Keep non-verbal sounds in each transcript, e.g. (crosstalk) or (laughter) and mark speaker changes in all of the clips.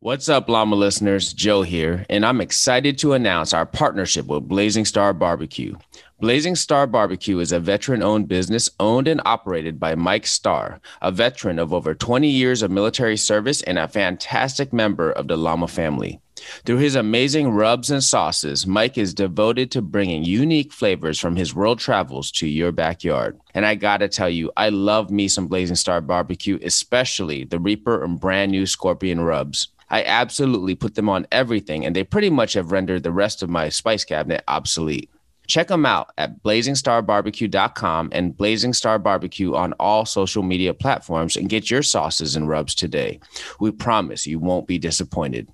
Speaker 1: What's up, Llama listeners? Joe here, and I'm excited to announce our partnership with Blazing Star Barbecue. Blazing Star Barbecue is a veteran owned business owned and operated by Mike Starr, a veteran of over 20 years of military service and a fantastic member of the Llama family. Through his amazing rubs and sauces, Mike is devoted to bringing unique flavors from his world travels to your backyard. And I gotta tell you, I love me some Blazing Star Barbecue, especially the Reaper and brand new Scorpion rubs. I absolutely put them on everything, and they pretty much have rendered the rest of my spice cabinet obsolete. Check them out at blazingstar.barbecue.com and Blazing Star Barbecue on all social media platforms and get your sauces and rubs today. We promise you won't be disappointed.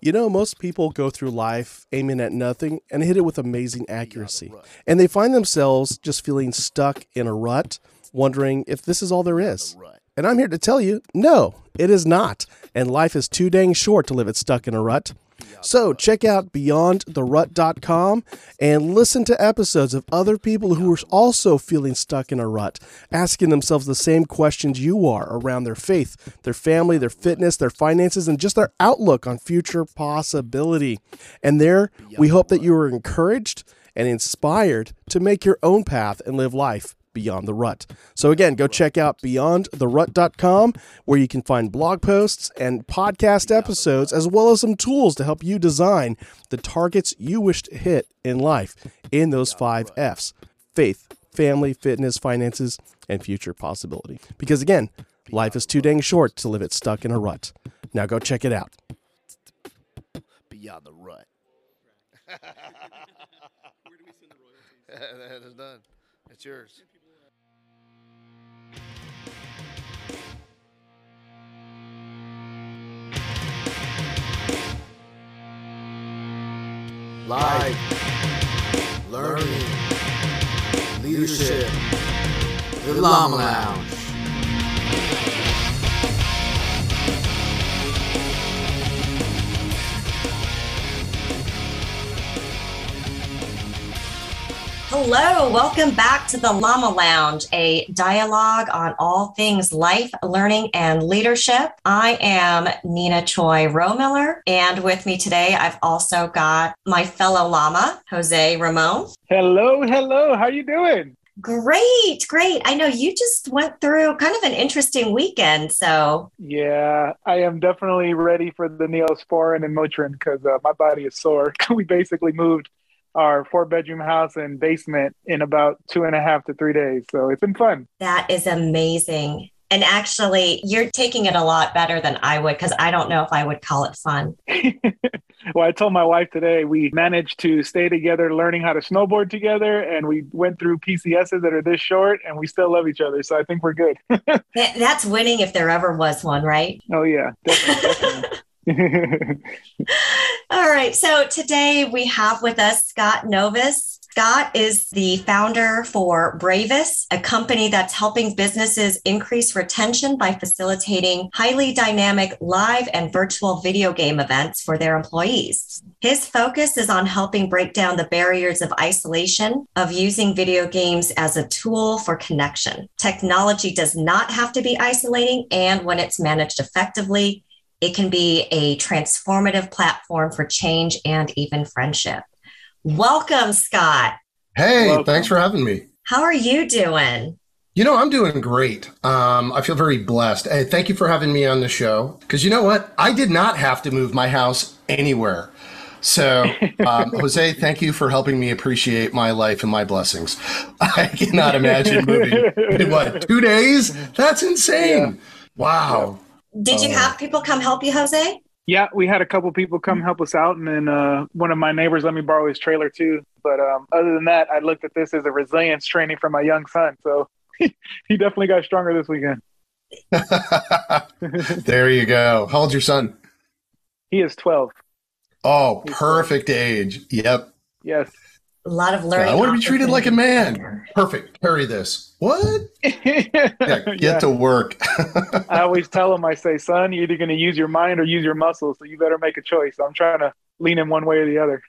Speaker 2: You know, most people go through life aiming at nothing and hit it with amazing accuracy. And they find themselves just feeling stuck in a rut, wondering if this is all there is. And I'm here to tell you, no, it is not. And life is too dang short to live it stuck in a rut. So check out beyondtherut.com and listen to episodes of other people who are also feeling stuck in a rut, asking themselves the same questions you are around their faith, their family, their fitness, their finances, and just their outlook on future possibility. And there, we hope that you are encouraged and inspired to make your own path and live life Beyond the Rut. So, again, go check out beyondtherut.com where you can find blog posts and podcast episodes, as well as some tools to help you design the targets you wish to hit in life in those five F's faith, family, fitness, finances, and future possibility. Because, again, life is too dang short to live it stuck in a rut. Now, go check it out.
Speaker 3: Beyond the Rut. (laughs) (laughs)
Speaker 4: Where do we send the royalties?
Speaker 3: that is done. It's yours. Life, learning, leadership, the Llama Lounge.
Speaker 5: Hello, welcome back to the Llama Lounge, a dialogue on all things life, learning, and leadership. I am Nina Choi Romiller, and with me today, I've also got my fellow llama, Jose Ramon.
Speaker 6: Hello, hello. How are you doing?
Speaker 5: Great, great. I know you just went through kind of an interesting weekend, so
Speaker 6: Yeah, I am definitely ready for the Neosporin and Motrin because uh, my body is sore. (laughs) we basically moved our four bedroom house and basement in about two and a half to three days. So it's been fun.
Speaker 5: that is amazing. And actually, you're taking it a lot better than I would because I don't know if I would call it fun. (laughs)
Speaker 6: well, I told my wife today we managed to stay together learning how to snowboard together and we went through PCSs that are this short and we still love each other. So I think we're good. (laughs)
Speaker 5: That's winning if there ever was one, right?
Speaker 6: oh, yeah, definitely. definitely. (laughs) (laughs)
Speaker 5: All right. So today we have with us Scott Novis. Scott is the founder for Bravous, a company that's helping businesses increase retention by facilitating highly dynamic live and virtual video game events for their employees. His focus is on helping break down the barriers of isolation, of using video games as a tool for connection. Technology does not have to be isolating, and when it's managed effectively, it can be a transformative platform for change and even friendship. Welcome, Scott.
Speaker 7: Hey,
Speaker 6: Welcome.
Speaker 7: thanks for having me.
Speaker 5: How are you doing?
Speaker 7: You know, I'm doing great. Um, I feel very blessed. Hey, thank you for having me on the show. Because you know what? I did not have to move my house anywhere. So, (laughs) um, Jose, thank you for helping me appreciate my life and my blessings. (laughs) I cannot imagine moving in what, two days? That's insane. Wow.
Speaker 5: Did you
Speaker 7: Oh.
Speaker 5: have people come help you, Jose?
Speaker 6: Yeah, we had a couple people come help us out, and then uh, one of my neighbors let me borrow his trailer too. But um, other than that, I looked at this as a resilience training for my young son. So (laughs) he definitely got stronger this weekend. (laughs)
Speaker 7: there you go. How old's your son?
Speaker 6: He is 12.
Speaker 7: Oh, perfect age. Yep.
Speaker 6: Yes.
Speaker 5: A lot of learning.
Speaker 7: I want to be treated like a man. Perfect. Carry this. What? (laughs) Yeah, get
Speaker 6: Yeah.
Speaker 7: to work. (laughs)
Speaker 6: I always tell him, I say, son, you're either going to use your mind or use your muscles. So you better make a choice. I'm trying to lean in one way or the other.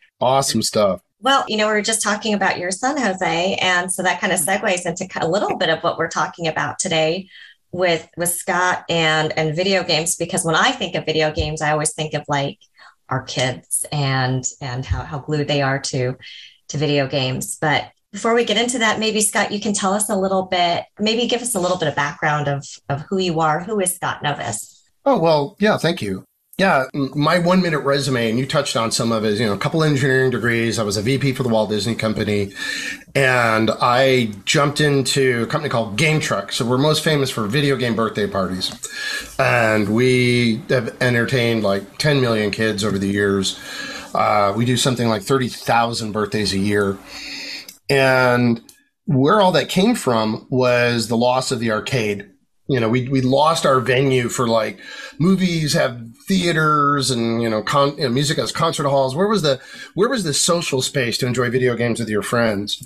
Speaker 6: (laughs)
Speaker 7: awesome stuff.
Speaker 5: Well, you know, we were just talking about your son, Jose. And so that kind of mm-hmm. segues into a little bit of what we're talking about today. with with Scott and and video games because when I think of video games, I always think of like our kids and and how, how glued they are to to video games. But before we get into that, maybe Scott, you can tell us a little bit, maybe give us a little bit of background of of who you are. Who is Scott Novis?
Speaker 7: Oh well, yeah, thank you. Yeah, my one minute resume, and you touched on some of it, you know, a couple engineering degrees. I was a VP for the Walt Disney Company, and I jumped into a company called Game Truck. So we're most famous for video game birthday parties. And we have entertained like 10 million kids over the years. Uh, we do something like 30,000 birthdays a year. And where all that came from was the loss of the arcade you know, we, we lost our venue for like movies have theaters and, you know, con, you know, music has concert halls. Where was the, where was the social space to enjoy video games with your friends?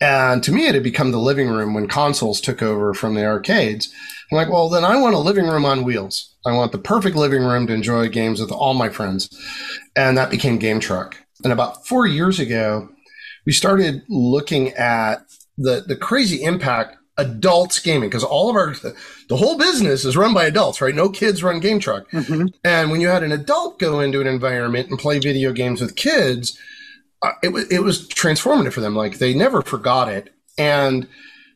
Speaker 7: And to me, it had become the living room when consoles took over from the arcades. I'm like, well, then I want a living room on wheels. I want the perfect living room to enjoy games with all my friends. And that became Game Truck. And about four years ago, we started looking at the, the crazy impact adults gaming because all of our the whole business is run by adults right? No kids run game truck. Mm-hmm. and when you had an adult go into an environment and play video games with kids uh, it, was it was transformative for them like they never forgot it. And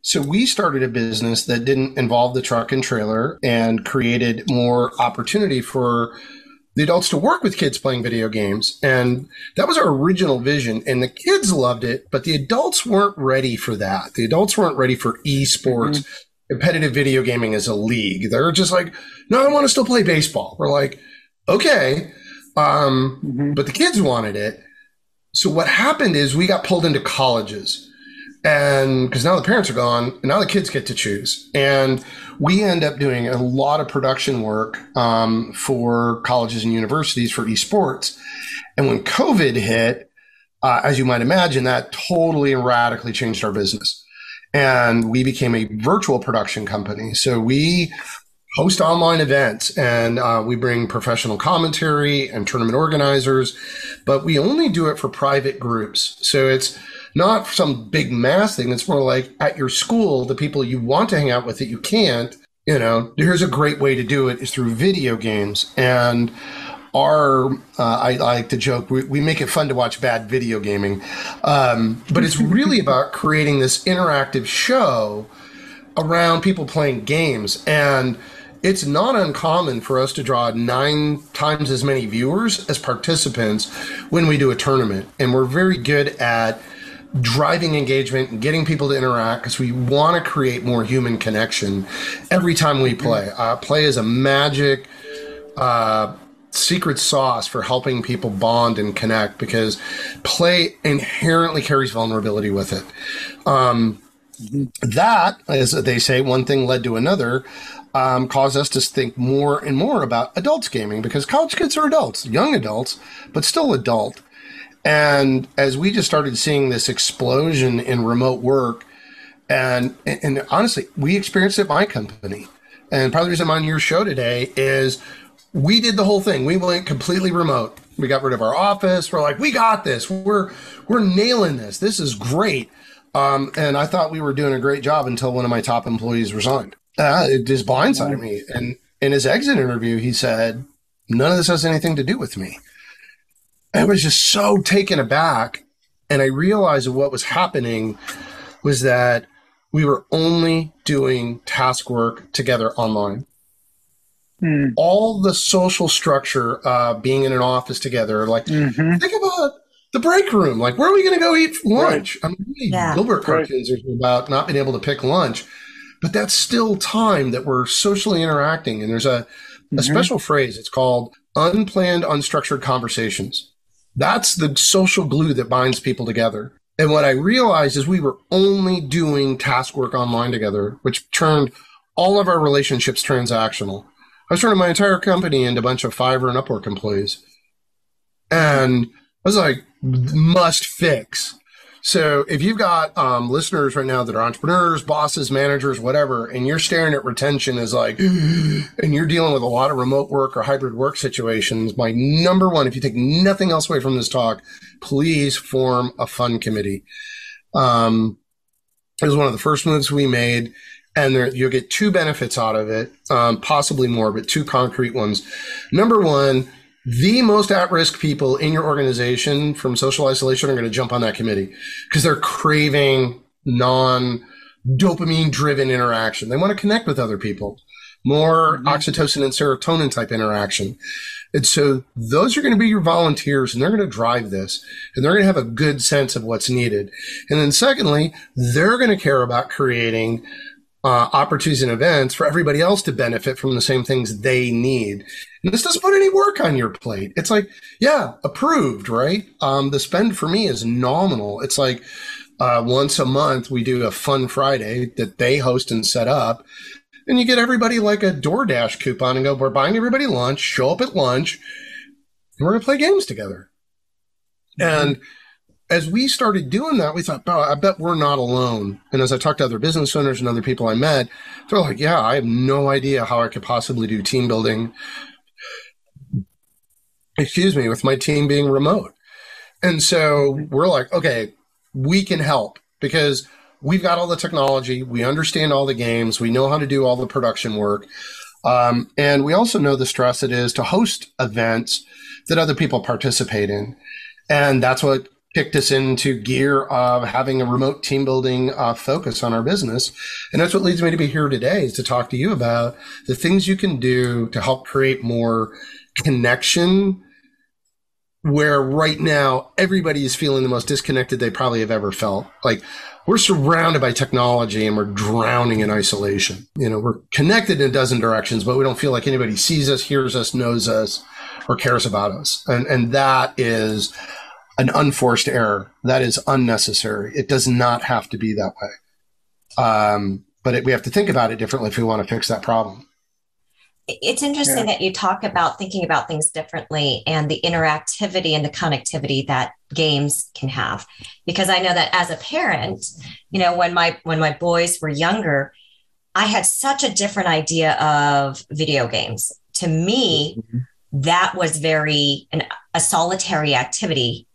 Speaker 7: so we started a business that didn't involve the truck and trailer and created more opportunity for the adults to work with kids playing video games. And that was our original vision. And the kids loved it, but the adults weren't ready for that. The adults weren't ready for esports. Mm-hmm. Competitive video gaming as a league. They're just like, no, I want to still play baseball. We're like, okay. Um, mm-hmm. but the kids wanted it. So what happened is we got pulled into colleges and because now the parents are gone and now the kids get to choose. And we end up doing a lot of production work um, for colleges and universities for esports. And when covid hit uh, as you might imagine that totally and radically changed our business. And we became a virtual production company. So we host online events and uh, we bring professional commentary and tournament organizers but we only do it for private groups. So it's not some big mass thing. It's more like at your school, the people you want to hang out with that you can't. You know, here's a great way to do it is through video games. And our, uh, I, I, like to joke, we, we, make it fun to watch bad video gaming. Um, but it's really (laughs) about creating this interactive show around people playing games. And it's not uncommon for us to draw nine times as many viewers as participants when we do a tournament. And we're very good at driving engagement and getting people to interact because we want to create more human connection every time we play. Uh, play is a magic uh, secret sauce for helping people bond and connect because play inherently carries vulnerability with it. Um, that, as they say, one thing led to another. Um, caused us to think more and more about adults gaming because college kids are adults, young adults, but still adult. And as we just started seeing this explosion in remote work, and and honestly, we experienced it at my company. And part of the reason I'm on your show today is we did the whole thing. We went completely remote. We got rid of our office. We're like, we got this. We're we're nailing this. This is great. Um, and I thought we were doing a great job until one of my top employees resigned. Uh, it just blindsided me. And in his exit interview, he said, "None of this has anything to do with me." I was just so taken aback. And I realized what was happening was that we were only doing task work together online. Mm. All the social structure, uh, being in an office together, like mm-hmm. think about the break room. Like, where are we going to go eat lunch? Right. I'm really yeah. Dilbert cartoons right. about not being able to pick lunch, but that's still time that we're socially interacting. And there's a, mm-hmm. a special phrase. It's called unplanned, unstructured conversations. That's the social glue that binds people together. And what I realized is we were only doing task work online together, which turned all of our relationships transactional. I was turning my entire company into a bunch of Fiverr and Upwork employees. And I was like, must fix. So if you've got um, listeners right now that are entrepreneurs, bosses, managers, whatever, and you're staring at retention as like, (gasps) and you're dealing with a lot of remote work or hybrid work situations, my number one, if you take nothing else away from this talk, please form a fund committee. Um, it was one of the first moves we made. and there, you'll get two benefits out of it, um, possibly more, but two concrete ones. Number one, the most at-risk people in your organization from social isolation are going to jump on that committee because they're craving non dopamine driven interaction. They want to connect with other people, more mm-hmm. oxytocin and serotonin type interaction. And so those are going to be your volunteers and they're going to drive this and they're going to have a good sense of what's needed. And then secondly, they're going to care about creating uh, opportunities and events for everybody else to benefit from the same things they need. And this doesn't put any work on your plate. It's like, yeah, approved, right? Um, the spend for me is nominal. It's like, uh, once a month, we do a fun Friday that they host and set up and you get everybody like a DoorDash coupon and go, we're buying everybody lunch, show up at lunch, and we're going to play games together. Mm-hmm. And as we started doing that, we thought, oh, I bet we're not alone. And as I talked to other business owners and other people I met, they're like, yeah, I have no idea how I could possibly do team building. Excuse me, with my team being remote. And so we're like, okay, we can help because we've got all the technology, we understand all the games, we know how to do all the production work. Um, and we also know the stress it is to host events that other people participate in. And that's what kicked us into gear of having a remote team building uh, focus on our business. And that's what leads me to be here today is to talk to you about the things you can do to help create more connection where right now everybody is feeling the most disconnected they probably have ever felt. Like we're surrounded by technology and we're drowning in isolation. You know, we're connected in a dozen directions, but we don't feel like anybody sees us, hears us, knows us, or cares about us. And, and that is an unforced error. That is unnecessary. It does not have to be that way. Um, but it, we have to think about it differently if we want to fix that problem
Speaker 5: it's interesting yeah. that you talk about thinking about things differently and the interactivity and the connectivity that games can have because i know that as a parent you know when my when my boys were younger i had such a different idea of video games to me mm-hmm. that was very an, a solitary activity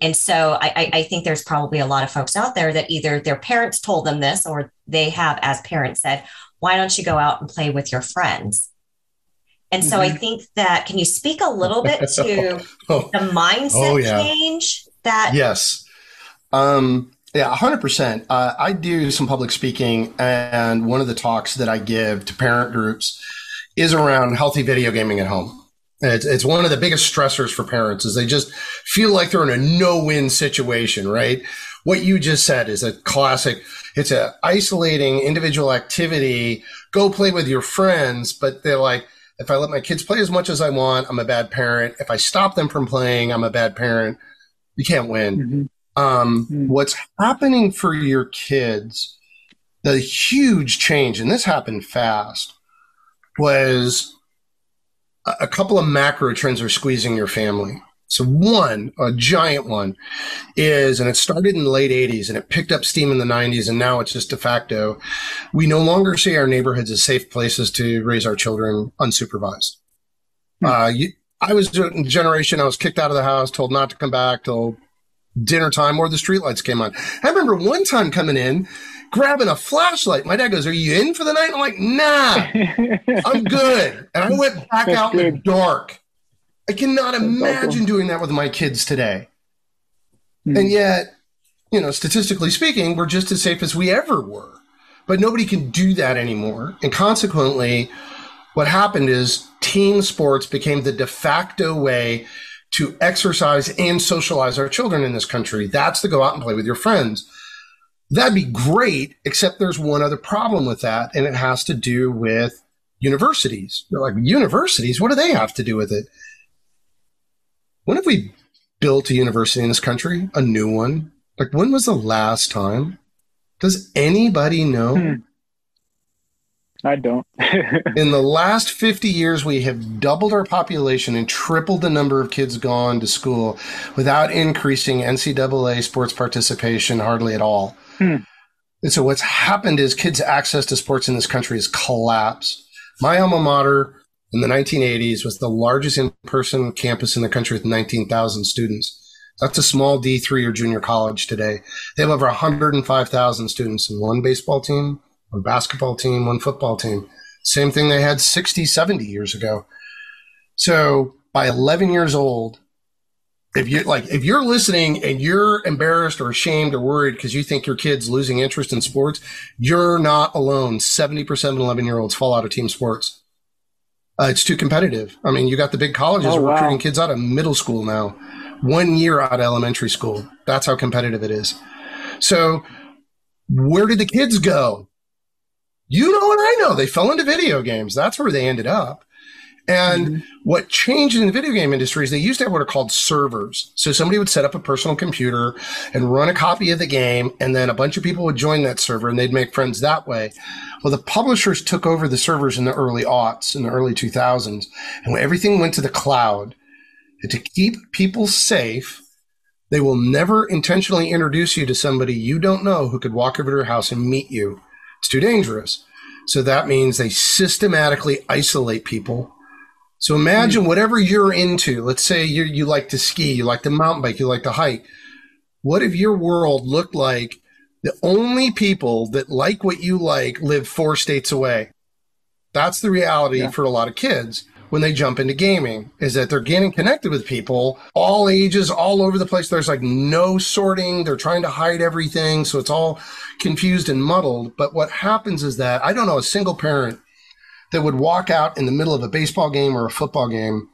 Speaker 5: and so I, I think there's probably a lot of folks out there that either their parents told them this or they have as parents said why don't you go out and play with your friends and so mm-hmm. I think that can you speak a little bit (laughs) to oh. the mindset oh, yeah. change that
Speaker 7: Yes. Um yeah, 100%. Uh, I do some public speaking, and one of the talks that I give to parent groups is around healthy video gaming at home. It's, it's one of the biggest stressors for parents is they just feel like they're in a no-win situation, right? What you just said is a classic. It's a isolating individual activity. Go play with your friends, but they're like, if I let my kids play as much as I want, I'm a bad parent. If I stop them from playing, I'm a bad parent. You can't win. Mm-hmm. Um, mm-hmm. What's happening for your kids, the huge change, and this happened fast, was a couple of macro trends are squeezing your family. So one, a giant one is, and it started in the late 80s and it picked up steam in the 90s and now it's just de facto. We no longer see our neighborhoods as safe places to raise our children unsupervised. Hmm. Uh, you, I was a generation, I was kicked out of the house, told not to come back till dinner time or the streetlights came on. I remember one time coming in, grabbing a flashlight. My dad goes, Are you in for the night? I'm like, Nah, (laughs) I'm good. And I went back out good. in the dark I cannot imagine doing that with my kids today. Mm. And yet, you know, statistically speaking, we're just as safe as we ever were. But nobody can do that anymore. And consequently, what happened is team sports became the de facto way to exercise and socialize our children in this country. That's to go out and play with your friends. That'd be great, except there's one other problem with that, and it has to do with universities. They're like, universities? What do they have to do with it? When have we built a university in this country? A new one? Like, when was the last time? Does anybody know? Hmm.
Speaker 6: I don't. (laughs)
Speaker 7: in the last 50 years, we have doubled our population and tripled the number of kids gone to school without increasing NCAA sports participation hardly at all. Hmm. And so, what's happened is kids' access to sports in this country has collapsed. My alma mater in the 1980s was the largest in-person campus in the country with 19,000 students. That's a small D3 or junior college today. They have over 105,000 students in one baseball team, one basketball team, one football team. Same thing they had 60, 70 years ago. So by 11 years old, if you like, if you're listening and you're embarrassed or ashamed or worried because you think your kid's losing interest in sports, you're not alone. 70% of 11 year olds fall out of team sports. Uh, it's too competitive. I mean, you got the big colleges
Speaker 6: Oh, wow.
Speaker 7: recruiting kids out of middle school now, one year out of elementary school. That's how competitive it is. So, where did the kids go? You know and I know they fell into video games. That's where they ended up. And mm-hmm. what changed in the video game industry is they used to have what are called servers. So somebody would set up a personal computer and run a copy of the game, and then a bunch of people would join that server and they'd make friends that way. Well, the publishers took over the servers in the early aughts, in the early 2000s, and when everything went to the cloud. And to keep people safe, they will never intentionally introduce you to somebody you don't know who could walk over to your house and meet you. It's too dangerous. So that means they systematically isolate people. So imagine whatever you're into. Let's say you you like to ski, you like to mountain bike, you like to hike. What if your world looked like the only people that like what you like live four states away? That's the reality for a lot of kids when they jump into gaming is that they're getting connected with people all ages all over the place there's like no sorting they're trying to hide everything so it's all confused and muddled but what happens is that i don't know a single parent that would walk out in the middle of a baseball game or a football game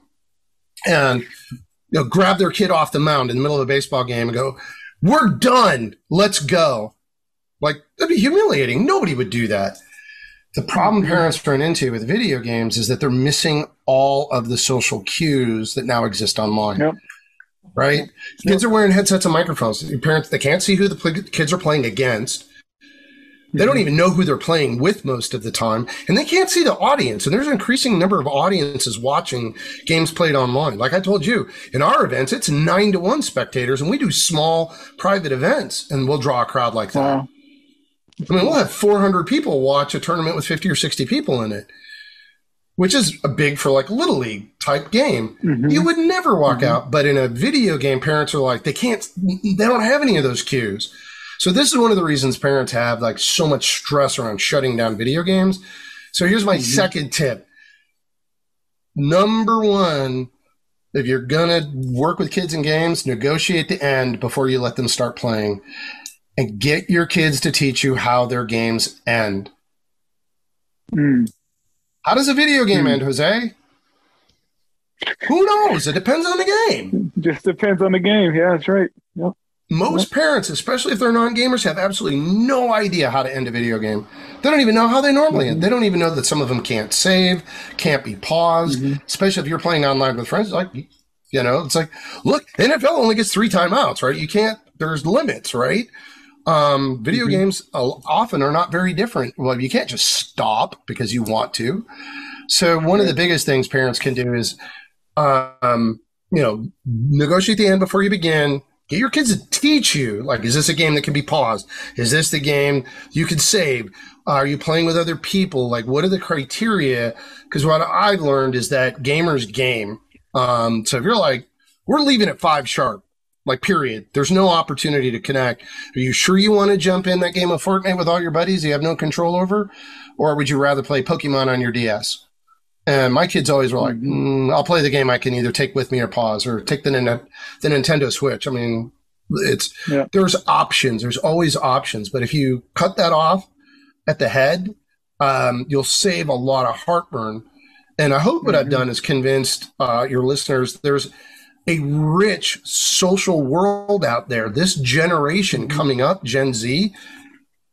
Speaker 7: and you know grab their kid off the mound in the middle of a baseball game and go we're done let's go like that'd be humiliating nobody would do that the problem mm-hmm. parents run into with video games is that they're missing all of the social cues that now exist online.
Speaker 6: Yep.
Speaker 7: Right? Kids are wearing headsets and microphones. Your parents they can't see who the kids are playing against. They don't mm-hmm. even know who they're playing with most of the time, and they can't see the audience. And there's an increasing number of audiences watching games played online. Like I told you, in our events, it's nine to one spectators, and we do small private events, and we'll draw a crowd like that.
Speaker 6: Wow.
Speaker 7: I mean, we'll have 400 people watch a tournament with 50 or 60 people in it, which is a big for like little league type game. Mm-hmm. You would never walk mm-hmm. out, but in a video game, parents are like, they can't, they don't have any of those cues. So this is one of the reasons parents have like so much stress around shutting down video games. So here's my second tip. Number one, if you're gonna work with kids in games, negotiate the end before you let them start playing and get your kids to teach you how their games end.
Speaker 6: Mm.
Speaker 7: How does a video game end, Jose? Who knows? It depends on the game.
Speaker 6: Just depends on the game. Yeah, that's right. Yep.
Speaker 7: Most parents, especially if they're non gamers, have absolutely no idea how to end a video game. They don't even know how they normally end. They don't even know that some of them can't save, can't be paused, especially if you're playing online with friends. Like, you know, it's like, look, NFL only gets three timeouts, right? You can't, there's limits, right? Um, video games uh, often are not very different. Well, you can't just stop because you want to. So one of the biggest things parents can do is, um, you know, negotiate the end before you begin. Get your kids to teach you. Like, is this a game that can be paused? Is this the game you can save? Are you playing with other people? Like, what are the criteria? Because what I've learned is that gamers game. Um, so if you're like, we're leaving at five sharp, like period. There's no opportunity to connect. Are you sure you want to jump in that game of Fortnite with all your buddies you have no control over? Or would you rather play Pokemon on your DS? And my kids always were like, mm, I'll play the game I can either take with me or pause or take the, the Nintendo Switch. I mean, it's,
Speaker 6: Yeah.
Speaker 7: there's options. There's always options. But if you cut that off at the head, um, you'll save a lot of heartburn. And I hope what I've done is convinced uh, your listeners there's a rich social world out there. This generation coming up, Gen Z,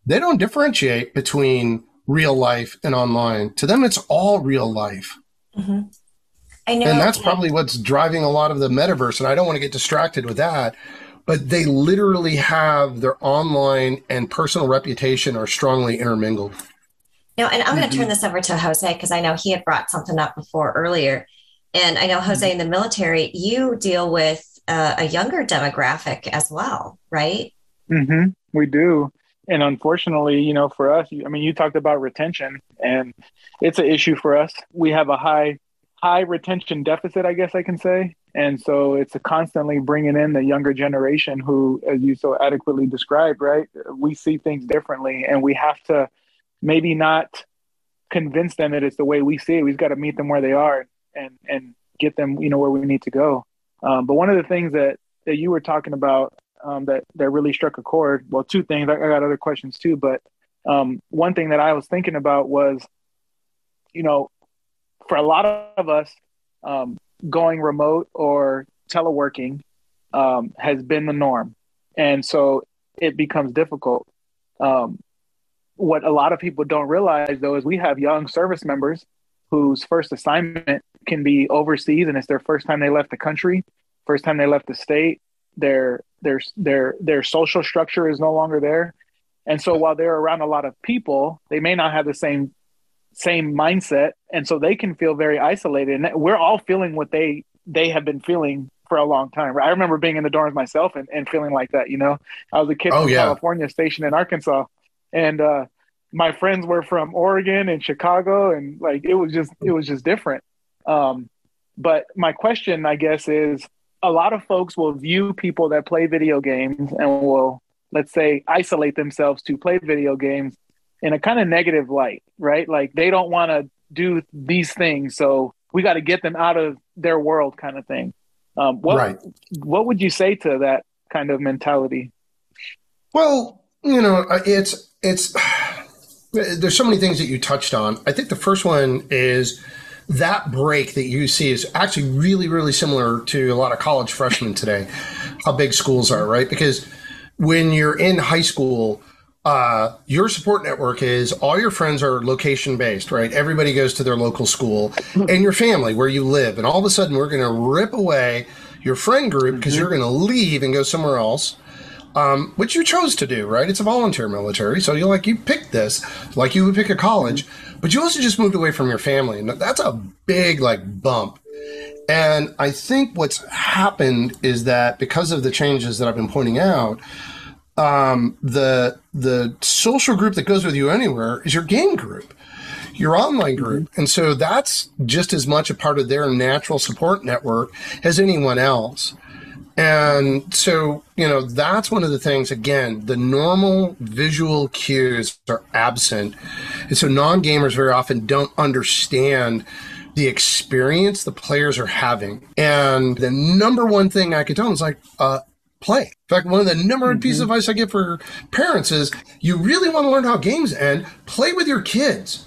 Speaker 7: they don't differentiate between real life and online. To them, it's all real life.
Speaker 5: I know.
Speaker 7: And that's probably what's driving a lot of the metaverse. And I don't want to get distracted with that. But they literally have their online and personal reputation are strongly intermingled.
Speaker 5: No, and I'm going
Speaker 7: Mm-hmm.
Speaker 5: to turn this over to Jose because I know he had brought something up before earlier. And I know, Jose,
Speaker 7: Mm-hmm.
Speaker 5: in the military, you deal with uh, a younger demographic as well, right?
Speaker 6: Mm-hmm. We do. And unfortunately, you know, for us, I mean, you talked about retention, and it's an issue for us. We have a high, high retention deficit, I guess I can say. And so it's constantly bringing in the younger generation who, as you so adequately described, right? We see things differently, and we have to maybe not convince them that it's the way we see it. We've got to meet them where they are and and get them, you know, where we need to go. Um, but one of the things that that you were talking about um, that that really struck a chord. Well, two things. I, I got other questions too, but um, one thing that I was thinking about was, you know, for a lot of us, um, going remote or teleworking um, has been the norm, and so it becomes difficult. Um, what a lot of people don't realize, though, is we have young service members whose first assignment can be overseas, and it's their first time they left the country, first time they left the state. Their their their their social structure is no longer there, and so while they're around a lot of people, they may not have the same same mindset, and so they can feel very isolated. And we're all feeling what they they have been feeling for a long time. I remember being in the dorms myself and, and feeling like that. You know, I was a kid
Speaker 7: Oh,
Speaker 6: from
Speaker 7: yeah.
Speaker 6: California, stationed in Arkansas, and uh, my friends were from Oregon and Chicago, and like it was just it was just different. Um, but my question, I guess, is a lot of folks will view people that play video games and will let's say isolate themselves to play video games in a kind of negative light, right? Like they don't want to do these things, so we got to get them out of their world, kind of thing. Um, what
Speaker 7: Right.
Speaker 6: what would you say to that kind of mentality?
Speaker 7: Well, you know, uh, it's it's (sighs) there's so many things that you touched on. I think the first one is that break that you see is actually really really similar to a lot of college freshmen today. How big schools are, right? Because when you're in high school, uh, your support network is all your friends are location based, right? Everybody goes to their local school and your family where you live. And all of a sudden, we're going to rip away your friend group because you're going to leave and go somewhere else um, which you chose to do, right? It's a volunteer military, so you like you picked this, like you would pick a college, but you also just moved away from your family, and that's a big like bump. And I think what's happened is that because of the changes that I've been pointing out, um, the the social group that goes with you anywhere is your game group, your online group, and so that's just as much a part of their natural support network as anyone else. And so, you know, that's one of the things, again, the normal visual cues are absent. And so non gamers very often don't understand the experience the players are having. And the number one thing I could tell them is like, uh, play. In fact, one of the number one pieces of advice I give for parents is you really want to learn how games end, play with your kids.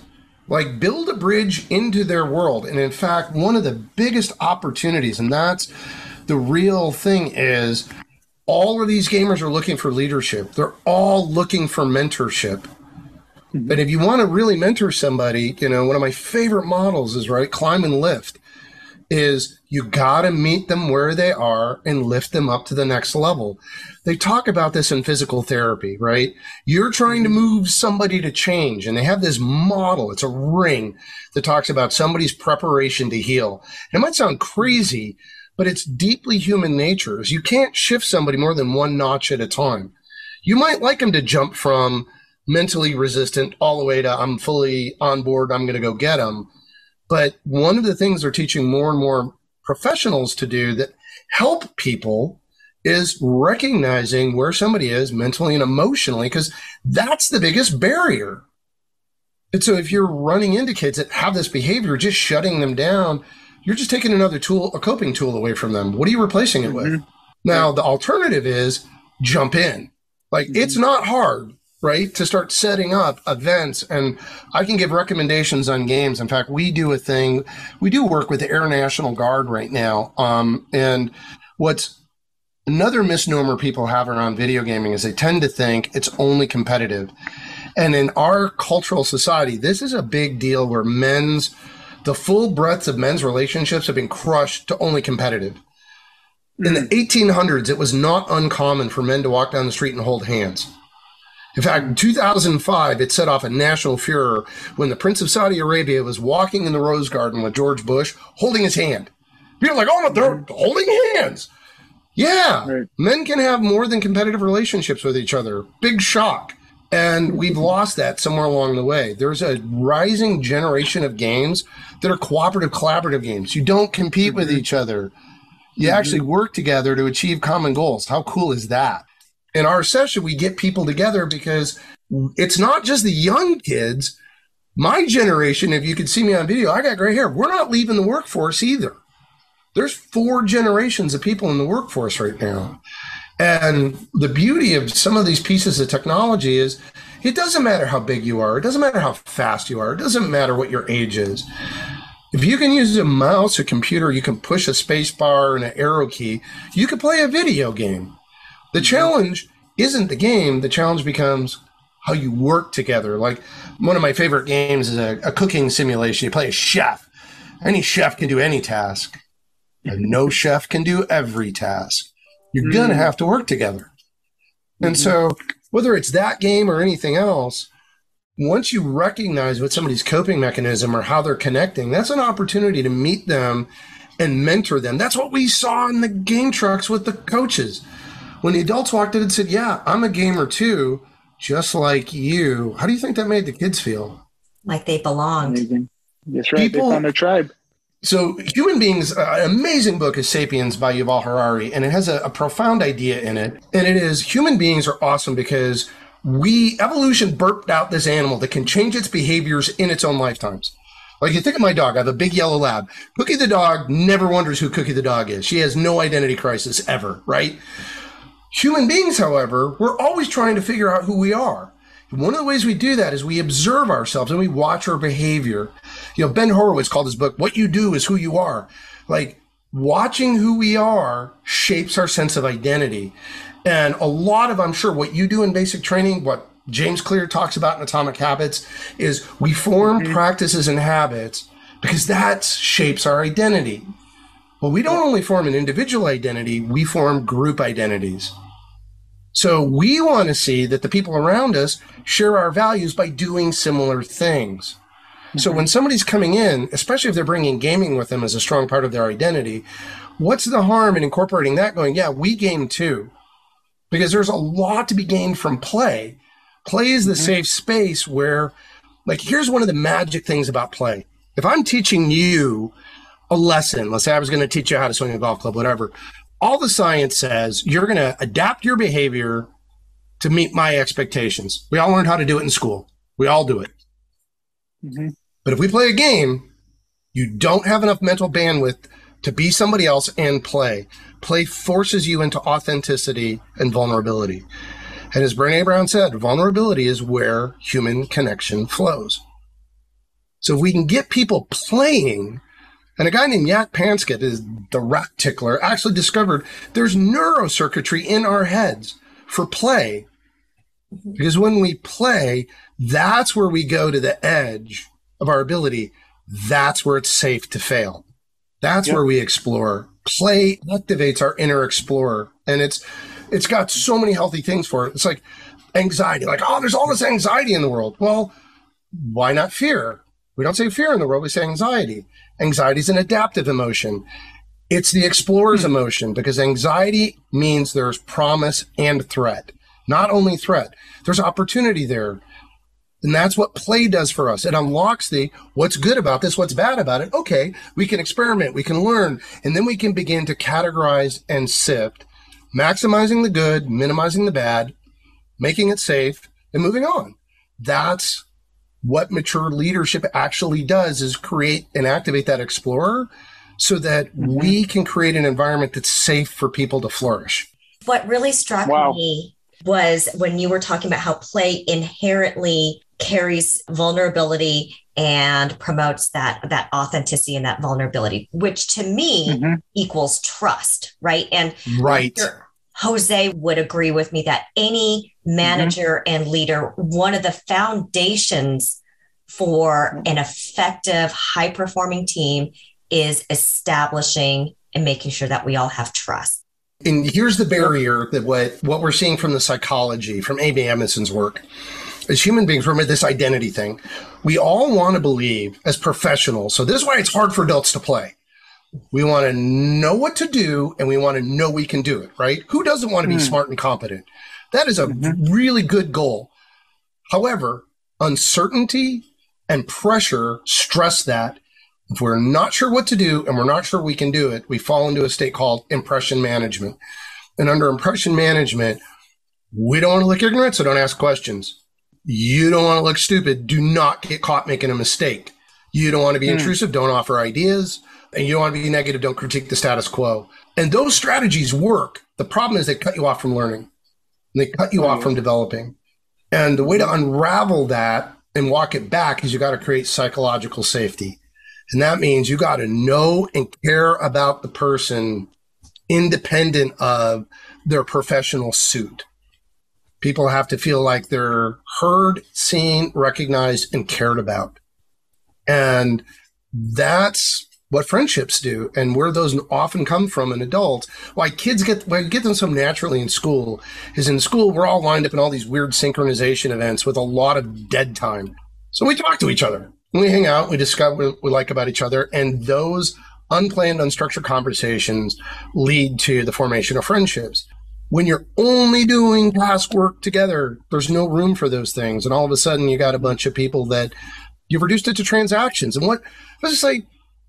Speaker 7: Like build a bridge into their world. And in fact, one of the biggest opportunities, and that's the real thing is all of these gamers are looking for leadership. They're all looking for mentorship. Mm-hmm. But if you want to really mentor somebody, you know, one of my favorite models is right, climb and lift. Is you got to meet them where they are and lift them up to the next level. They talk about this in physical therapy, right? You're trying to mm-hmm. move somebody to change, and they have this model. It's a ring that talks about somebody's preparation to heal. And it might sound crazy, but it's deeply human nature. Is you can't shift somebody more than one notch at a time. You might like them to jump from mentally resistant all the way to I'm fully on board. I'm going to go get them. But one of the things they're teaching more and more professionals to do that help people is recognizing where somebody is mentally and emotionally, because that's the biggest barrier. And so if you're running into kids that have this behavior, just shutting them down, you're just taking another tool, a coping tool away from them. What are you replacing it with? Now, the alternative is jump in. Like it's not hard, right? To start setting up events. And I can give recommendations on games. In fact, we do a thing, we do work with the Air National Guard right now. Um, and what's another misnomer people have around video gaming is they tend to think it's only competitive. And in our cultural society, this is a big deal where men's the full breadth of men's relationships have been crushed to only competitive. In the 1800s, it was not uncommon for men to walk down the street and hold hands. In fact, in 2005, it set off a national furor when the Prince of Saudi Arabia was walking in the Rose Garden with George Bush holding his hand. People are like, oh, they're holding hands. Yeah,
Speaker 6: Right.
Speaker 7: men can have more than competitive relationships with each other. Big shock. And we've lost that somewhere along the way. There's a rising generation of games that are cooperative, collaborative games. You don't compete with mm-hmm. each other. You mm-hmm. actually work together to achieve common goals. How cool is that? In our session, we get people together because it's not just the young kids. My generation, if you could see me on video, I got gray hair. We're not leaving the workforce either. There's four generations of people in the workforce right now. And the beauty of some of these pieces of technology is it doesn't matter how big you are, it doesn't matter how fast you are, it doesn't matter what your age is. If you can use a mouse, a computer, you can push a space bar and an arrow key, you can play a video game. The mm-hmm. challenge isn't the game, the challenge becomes how you work together. Like one of my favorite games is a, a cooking simulation. You play a chef. Any chef can do any task. And mm-hmm. no chef can do every task. You're mm. going to have to work together. Mm-hmm. And so, whether it's that game or anything else, once you recognize what somebody's coping mechanism or how they're connecting, that's an opportunity to meet them and mentor them. That's what we saw in the game trucks with the coaches. When the adults walked in and said, Yeah, I'm a gamer too, just like you, how do you think that made the kids feel?
Speaker 5: Like they belonged.
Speaker 6: Amazing. That's right. People, they found their tribe.
Speaker 7: So, Human Beings, an amazing book is Sapiens by Yuval Harari, and it has a, a profound idea in it. And it is human beings are awesome because we, evolution burped out this animal that can change its behaviors in its own lifetimes. Like you think of my dog, I have a big yellow lab. Cookie the dog never wonders who Cookie the dog is. She has no identity crisis ever, right? Human beings, however, we're always trying to figure out who we are. One of the ways we do that is we observe ourselves and we watch our behavior. You know, Ben Horowitz called his book, What You Do is Who You Are. Like watching who we are shapes our sense of identity. And a lot of, I'm sure, what you do in basic training, what James Clear talks about in Atomic Habits, is we form mm-hmm. practices and habits because that shapes our identity. Well, we don't only form an individual identity, we form group identities. So we want to see that the people around us share our values by doing similar things. Mm-hmm. So when somebody's coming in, especially if they're bringing gaming with them as a strong part of their identity, what's the harm in incorporating that going, yeah, we game too? Because there's a lot to be gained from play. Play is the mm-hmm. safe space where, like, here's one of the magic things about play. If I'm teaching you a lesson, let's say I was going to teach you how to swing a golf club, whatever, all the science says you're going to adapt your behavior to meet my expectations. We all learned how to do it in school. We all do it. Mm-hmm. But if we play a game, you don't have enough mental bandwidth to be somebody else and play. Play forces you into authenticity and vulnerability. And as Brene Brown said, vulnerability is where human connection flows. So if we can get people playing and a guy named Jaak Panksepp is the rat tickler actually discovered there's neurocircuitry in our heads for play. Because when we play, that's where we go to the edge of our ability. That's where it's safe to fail. That's yep. where we explore. Play activates our inner explorer. And it's it's got so many healthy things for it. It's like anxiety, like, oh, there's all this anxiety in the world. Well, why not fear? We don't say fear in the world, we say anxiety. Anxiety is an adaptive emotion. It's the explorer's hmm. emotion because anxiety means there's promise and threat. Not only threat, there's opportunity there. And that's what play does for us. It unlocks the what's good about this, what's bad about it. Okay, we can experiment, we can learn, and then we can begin to categorize and sift, maximizing the good, minimizing the bad, making it safe, and moving on. That's what mature leadership actually does is create and activate that explorer so that mm-hmm. we can create an environment that's safe for people to flourish.
Speaker 5: What really struck wow. me was when you were talking about how play inherently carries vulnerability and promotes that that authenticity and that vulnerability which to me mm-hmm. equals trust right and
Speaker 7: right
Speaker 5: Jose would agree with me that any manager mm-hmm. and leader, one of the foundations for an effective, high performing team is establishing and making sure that we all have trust.
Speaker 7: And here's the barrier that what, what we're seeing from the psychology, from Amy Edmondson's work. As human beings, remember this identity thing. We all want to believe as professionals. So this is why it's hard for adults to play we want to know what to do and we want to know we can do it, right? Who doesn't want to be mm. smart and competent? That is a mm-hmm. really good goal. However, uncertainty and pressure stress that. If we're not sure what to do and we're not sure we can do it, we fall into a state called impression management. And under impression management, we don't want to look ignorant, so don't ask questions. You don't want to look stupid. Do not get caught making a mistake. You don't want to be
Speaker 6: Hmm.
Speaker 7: intrusive. Don't offer ideas. And you don't want to be negative. Don't critique the status quo. And those strategies work. The problem is they cut you off from learning. They cut you off from developing. And the way to unravel that and walk it back is you got to create psychological safety. And that means you got to know and care about the person independent of their professional suit. People have to feel like they're heard, seen, recognized, and cared about. And that's what friendships do and where those often come from in adults. Why kids get why get them so naturally in school is in school we're all lined up in all these weird synchronization events with a lot of dead time. So we talk to each other. We hang out, we discuss what we like about each other, and those unplanned, unstructured conversations lead to the formation of friendships. When you're only doing task work together, there's no room for those things. And all of a sudden, you got a bunch of people that you've reduced it to transactions. And what, let's just say,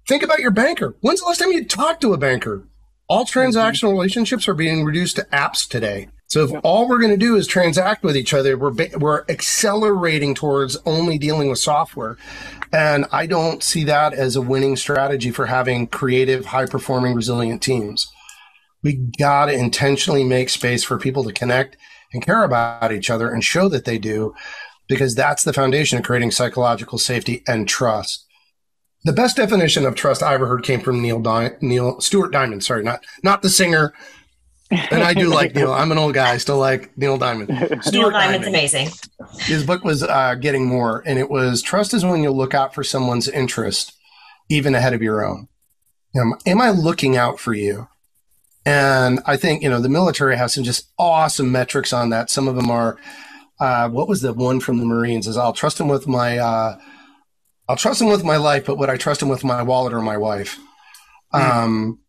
Speaker 7: think about your banker. When's the last time you talked to a banker? All mm-hmm. transactional relationships are being reduced to apps today. So if all we're going to do is transact with each other, we're we're accelerating towards only dealing with software, and I don't see that as a winning strategy for having creative, high performing, resilient teams. We got to intentionally make space for people to connect and care about each other and show that they do, because that's the foundation of creating psychological safety and trust. The best definition of trust I ever heard came from Neil Di- Neil Stuart Diamond. Sorry, not not the singer. And I do like Neil. I'm an old guy. Still like Neil Diamond.
Speaker 5: Neil
Speaker 7: Stuart
Speaker 5: Diamond's
Speaker 7: Diamond.
Speaker 5: amazing.
Speaker 7: His book was uh, Getting More, and it was trust is when you look out for someone's interest, even ahead of your own. Am I looking out for you? And I think, you know, the military has some just awesome metrics on that. Some of them are, uh, what was the one from the Marines? Is I'll trust him with my, uh, I'll trust him with my life, but would I trust him with my wallet or my wife? Um,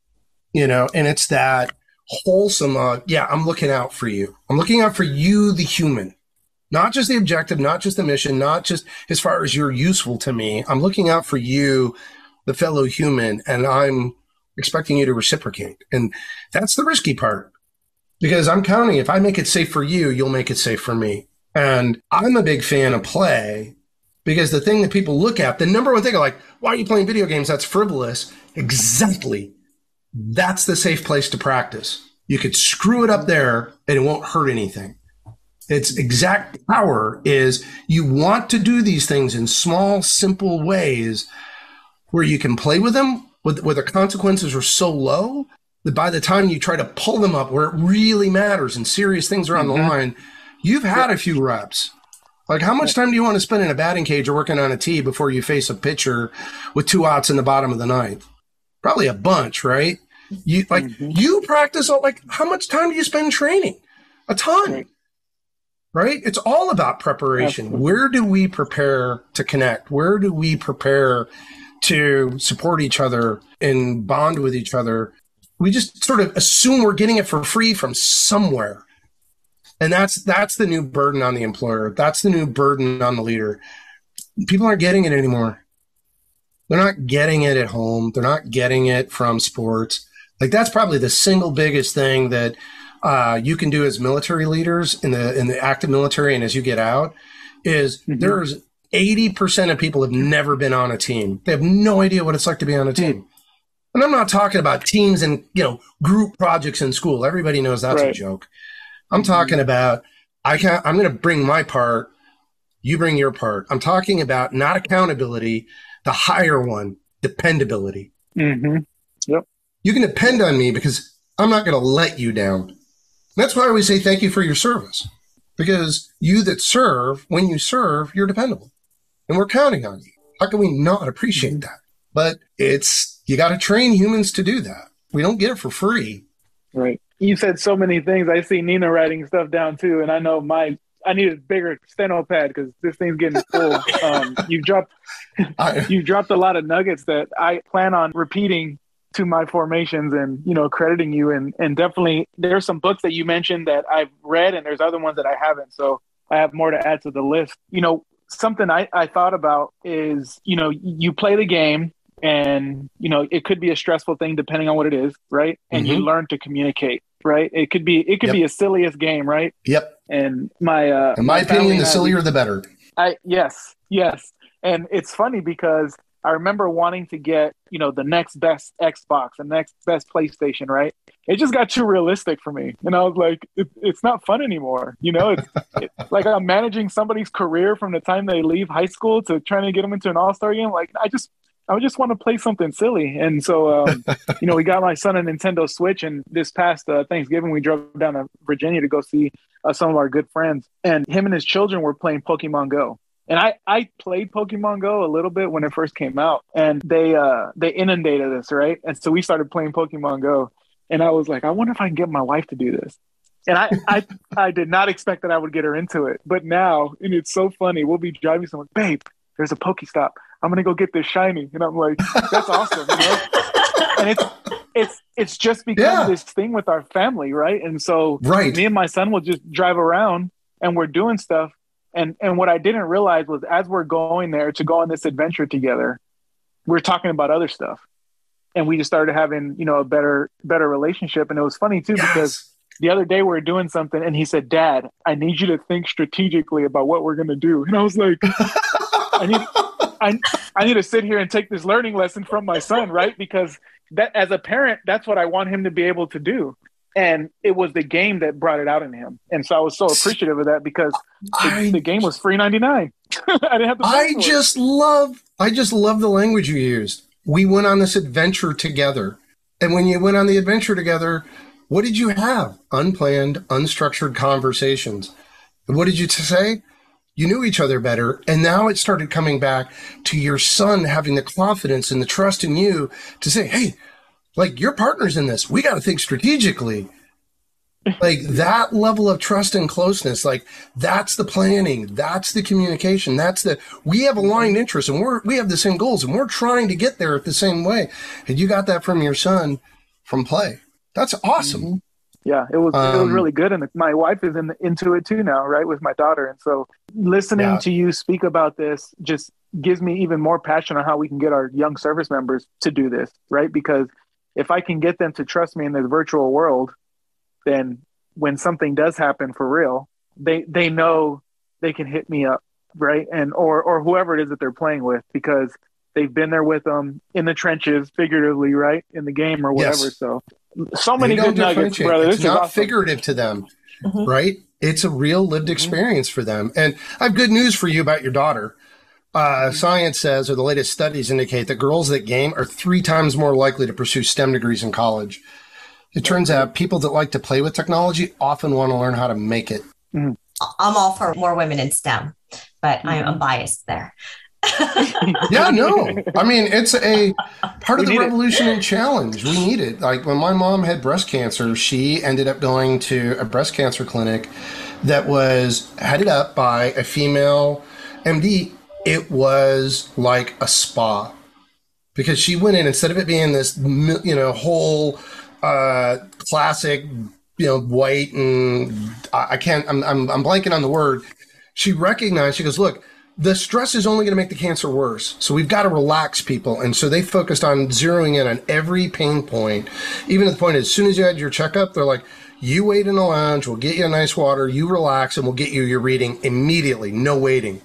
Speaker 7: you know, and it's that wholesome, uh, yeah, I'm looking out for you. I'm looking out for you, the human not just the objective, not just the mission, not just as far as you're useful to me. I'm looking out for you, the fellow human, and I'm expecting you to reciprocate. And that's the risky part because I'm counting if I make it safe for you, you'll make it safe for me. And I'm a big fan of play because the thing that people look at, the number one thing like, why are you playing video games? That's frivolous. Exactly. That's the safe place to practice. You could screw it up there and it won't hurt anything. Its exact power is you want to do these things in small, simple ways where you can play with them, with, where the consequences are so low that by the time you try to pull them up where it really matters and serious things are on the mm-hmm. line, you've had a few reps. Like, how much time do you want to spend in a batting cage or working on a tee before you face a pitcher with two outs in the bottom of the ninth? Probably a bunch, right? You like mm-hmm. you practice all like how much time do you spend training? A ton
Speaker 6: Right.
Speaker 7: right? It's all about preparation.
Speaker 6: Absolutely.
Speaker 7: Where do we prepare to connect? Where do we prepare to support each other and bond with each other? We just sort of assume we're getting it for free from somewhere. And that's that's the new burden on the employer. That's the new burden on the leader. People aren't getting it anymore. They're not getting it at home. They're not getting it from sports. Like that's probably the single biggest thing that uh, you can do as military leaders in the in the active military and as you get out is
Speaker 6: Mhm.
Speaker 7: there's 80% of people have never been on a team. They have no idea what it's like to be on a team. And I'm not talking about teams and, you know, group projects in school. Everybody knows that's a joke. I'm talking about I can I'm going to bring my part, you bring your part. I'm talking about not accountability, the higher one, dependability.
Speaker 6: hmm
Speaker 7: You can depend on me because I'm not going to let you down. That's why we say thank you for your service. Because you that serve, when you serve, you're dependable. And we're counting on you. How can we not appreciate that? But it's, you got to train humans to do that. We don't get it for free.
Speaker 6: Right. You said so many things. I see Nina writing stuff down too, and I know my I need a bigger steno pad because this thing's getting full. (laughs) um, you dropped (laughs) you dropped a lot of nuggets that I plan on repeating to my formations and you know crediting you and and definitely there's some books that you mentioned that I've read and there's other ones that I haven't so I have more to add to the list you know something I, I thought about is you know you play the game and you know it could be a stressful thing depending on what it is right and you
Speaker 7: Mhm.
Speaker 6: learn to communicate right it could be it could
Speaker 7: Yep.
Speaker 6: be a silliest game right
Speaker 7: yep.
Speaker 6: And my uh,
Speaker 7: In my,
Speaker 6: family
Speaker 7: opinion, the sillier the better.
Speaker 6: I yes, yes. And it's funny because I remember wanting to get, you know, the next best Xbox, the next best PlayStation, right? It just got too realistic for me. And I was like, it, it's not fun anymore. You know, it's (laughs) it, like I'm managing somebody's career from the time they leave high school to trying to get them into an all-star game. Like I just I just want to play something silly. And so, um, (laughs) you know, we got my son a Nintendo Switch and this past uh, Thanksgiving, we drove down to Virginia to go see uh, some of our good friends and him and his children were playing Pokemon Go. And I, I played Pokemon Go a little bit when it first came out, and they uh they inundated us, right? And so we started playing Pokemon Go, and I was like, I wonder if I can get my wife to do this. And I I (laughs) I did not expect that I would get her into it, but now, and it's so funny. We'll be driving somewhere, babe. There's a Pokestop. I'm gonna go get this shiny, and I'm like, that's awesome, you know? (laughs) And it's it's it's just become
Speaker 7: Yeah.
Speaker 6: this thing with our family, right? And so
Speaker 7: Right.
Speaker 6: me and my son will just drive around and we're doing stuff and and what i didn't realize was as we're going there to go on this adventure together we're talking about other stuff and we just started having you know a better better relationship. And it was funny too because the other day we were doing something and he said dad i need you to think strategically about what we're going to do. And i was like (laughs) i need I, I need to sit here and take this learning lesson from my son right? Because that as a parent that's what i want him to be able to do. And it was the game that brought it out in him. And so i was so appreciative of that because the,
Speaker 7: I-
Speaker 6: the game was free 99 (laughs) i didn't have to
Speaker 7: I
Speaker 6: for it.
Speaker 7: just love I just love the language you used. We went on this adventure together. And when you went on the adventure together, what did you have? Unplanned, unstructured conversations. What did you say? You knew each other better. And now it started coming back to your son having the confidence and the trust in you to say, hey, like your partner's in this. We got to think strategically. Like that level of trust and closeness, like that's the planning, that's the communication, that's the we have aligned interests and we're we have the same goals and we're trying to get there the same way. And you got that from your son from play. That's awesome.
Speaker 6: yeah it was it was
Speaker 7: Um,
Speaker 6: really good and my wife is in, into it too now right with my daughter and so listening
Speaker 7: Yeah.
Speaker 6: to you speak about this just gives me even more passion on how we can get our young service members to do this right because if i can get them to trust me in this virtual world then when something does happen for real they they know they can hit me up right and or or whoever it is that they're playing with because they've been there with them in the trenches figuratively right in the game or whatever
Speaker 7: Yes.
Speaker 6: so so many good nuggets brother
Speaker 7: It's
Speaker 6: this is
Speaker 7: not
Speaker 6: awesome.
Speaker 7: figurative to them,
Speaker 5: Mhm.
Speaker 7: right? It's a real lived experience for them. And I have good news for you about your daughter. Uh, science says, or the latest studies indicate, that girls that game are three times more likely to pursue STEM degrees in college. It turns out people that like to play with technology often want to learn how to make it. Mm-hmm.
Speaker 5: I'm all for more women in STEM, but I, I'm mm-hmm. biased there. (laughs)
Speaker 7: Yeah, no. I mean, it's a part of
Speaker 6: We
Speaker 7: the
Speaker 6: need it.
Speaker 7: revolution and challenge. We need it. Like when my mom had breast cancer, she ended up going to a breast cancer clinic that was headed up by a female MD. It was like a spa because she went in instead of it being this, you know, whole uh, classic, you know, white and I, I can't. I'm, I'm I'm blanking on the word. She recognized. She goes, look the stress is only going to make the cancer worse. So we've got to relax people. And so they focused on zeroing in on every pain point, even to the point as soon as you had your checkup, they're like, you wait in the lounge, we'll get you a nice water, you relax, and we'll get you your reading immediately, no waiting.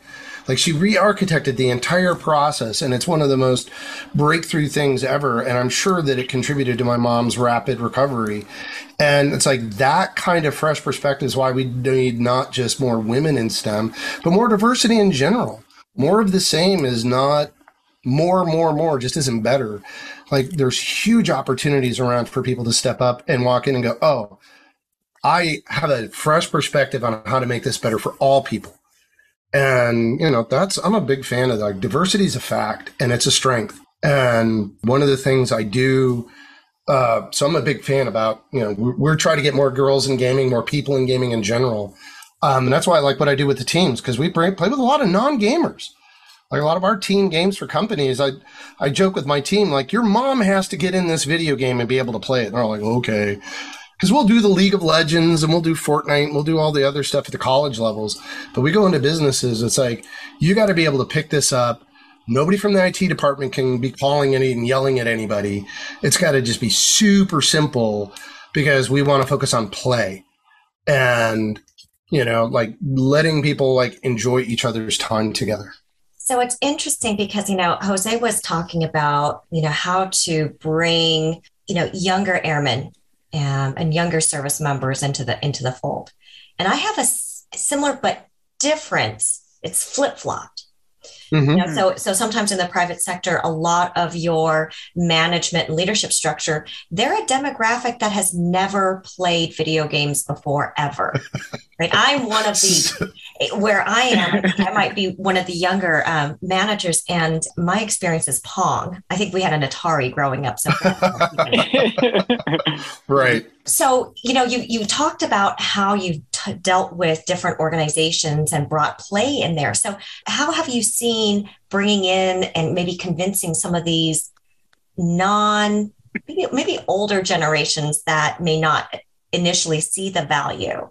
Speaker 7: Like she re-architected the entire process, and it's one of the most breakthrough things ever. And I'm sure that it contributed to my mom's rapid recovery. And it's like that kind of fresh perspective is why we need not just more women in STEM, but more diversity in general. More of the same is not more, more, more, just isn't better. Like there's huge opportunities around for people to step up and walk in and go, oh, I have a fresh perspective on how to make this better for all people. And, you know, that's, I'm a big fan of like diversity is a fact and it's a strength. And one of the things I do, uh, so I'm a big fan about, you know, we're, we're trying to get more girls in gaming, more people in gaming in general. Um, and that's why I like what I do with the teams because we play, with a lot of non gamers. Like a lot of our team games for companies, I I joke with my team like your mom has to get in this video game and be able to play it. And they're like, okay, because we'll do the League of Legends and we'll do Fortnite and we'll do all the other stuff at the college levels. But we go into businesses, it's like you got to be able to pick this up. Nobody from the IT department can be calling it and yelling at anybody. It's got to just be super simple because we want to focus on play. And you know, like letting people like enjoy each other's time together.
Speaker 5: So it's interesting because, you know, Jose was talking about, you know, how to bring, you know, younger airmen um, and younger service members into the into the fold. And I have a s- similar but difference. it's flip-flopped.
Speaker 7: Mhm.
Speaker 5: You know, so so sometimes in the private sector, a lot of your management and leadership structure, they're a demographic that has never played video games before ever. (laughs) right. I'm one of the where I am, I might be one of the younger um, managers, and my experience is Pong. I think we had an Atari growing up. So, (laughs)
Speaker 7: Right.
Speaker 5: so you know, you you talked about how you've dealt with different organizations and brought play in there. So, how have you seen bringing in and maybe convincing some of these non maybe, maybe older generations that may not initially see the value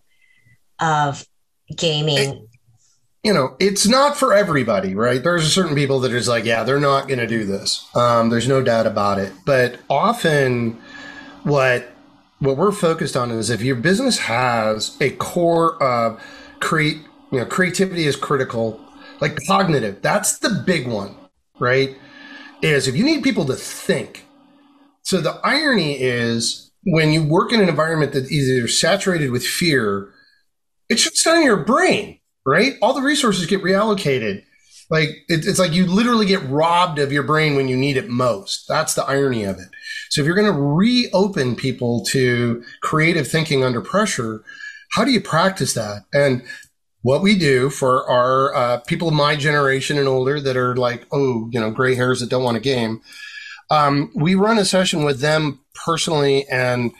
Speaker 5: of gaming
Speaker 7: you know, it's not for everybody, right? There's certain people that are like, yeah, they're not going to do this. Um, there's no doubt about it. But often, what what we're focused on is if your business has a core of create, you know, creativity is critical, like cognitive. That's the big one, right? Is if you need people to think. So the irony is when you work in an environment that is either saturated with fear, it shuts down your brain right? All the resources get reallocated. Like it, it's like you literally get robbed of your brain when you need it most. That's the irony of it. So if you're going to reopen people to creative thinking under pressure, how do you practice that? And what we do for our uh, people of my generation and older that are like, oh, you know, gray hairs that don't want a game, um, we run a session with them personally and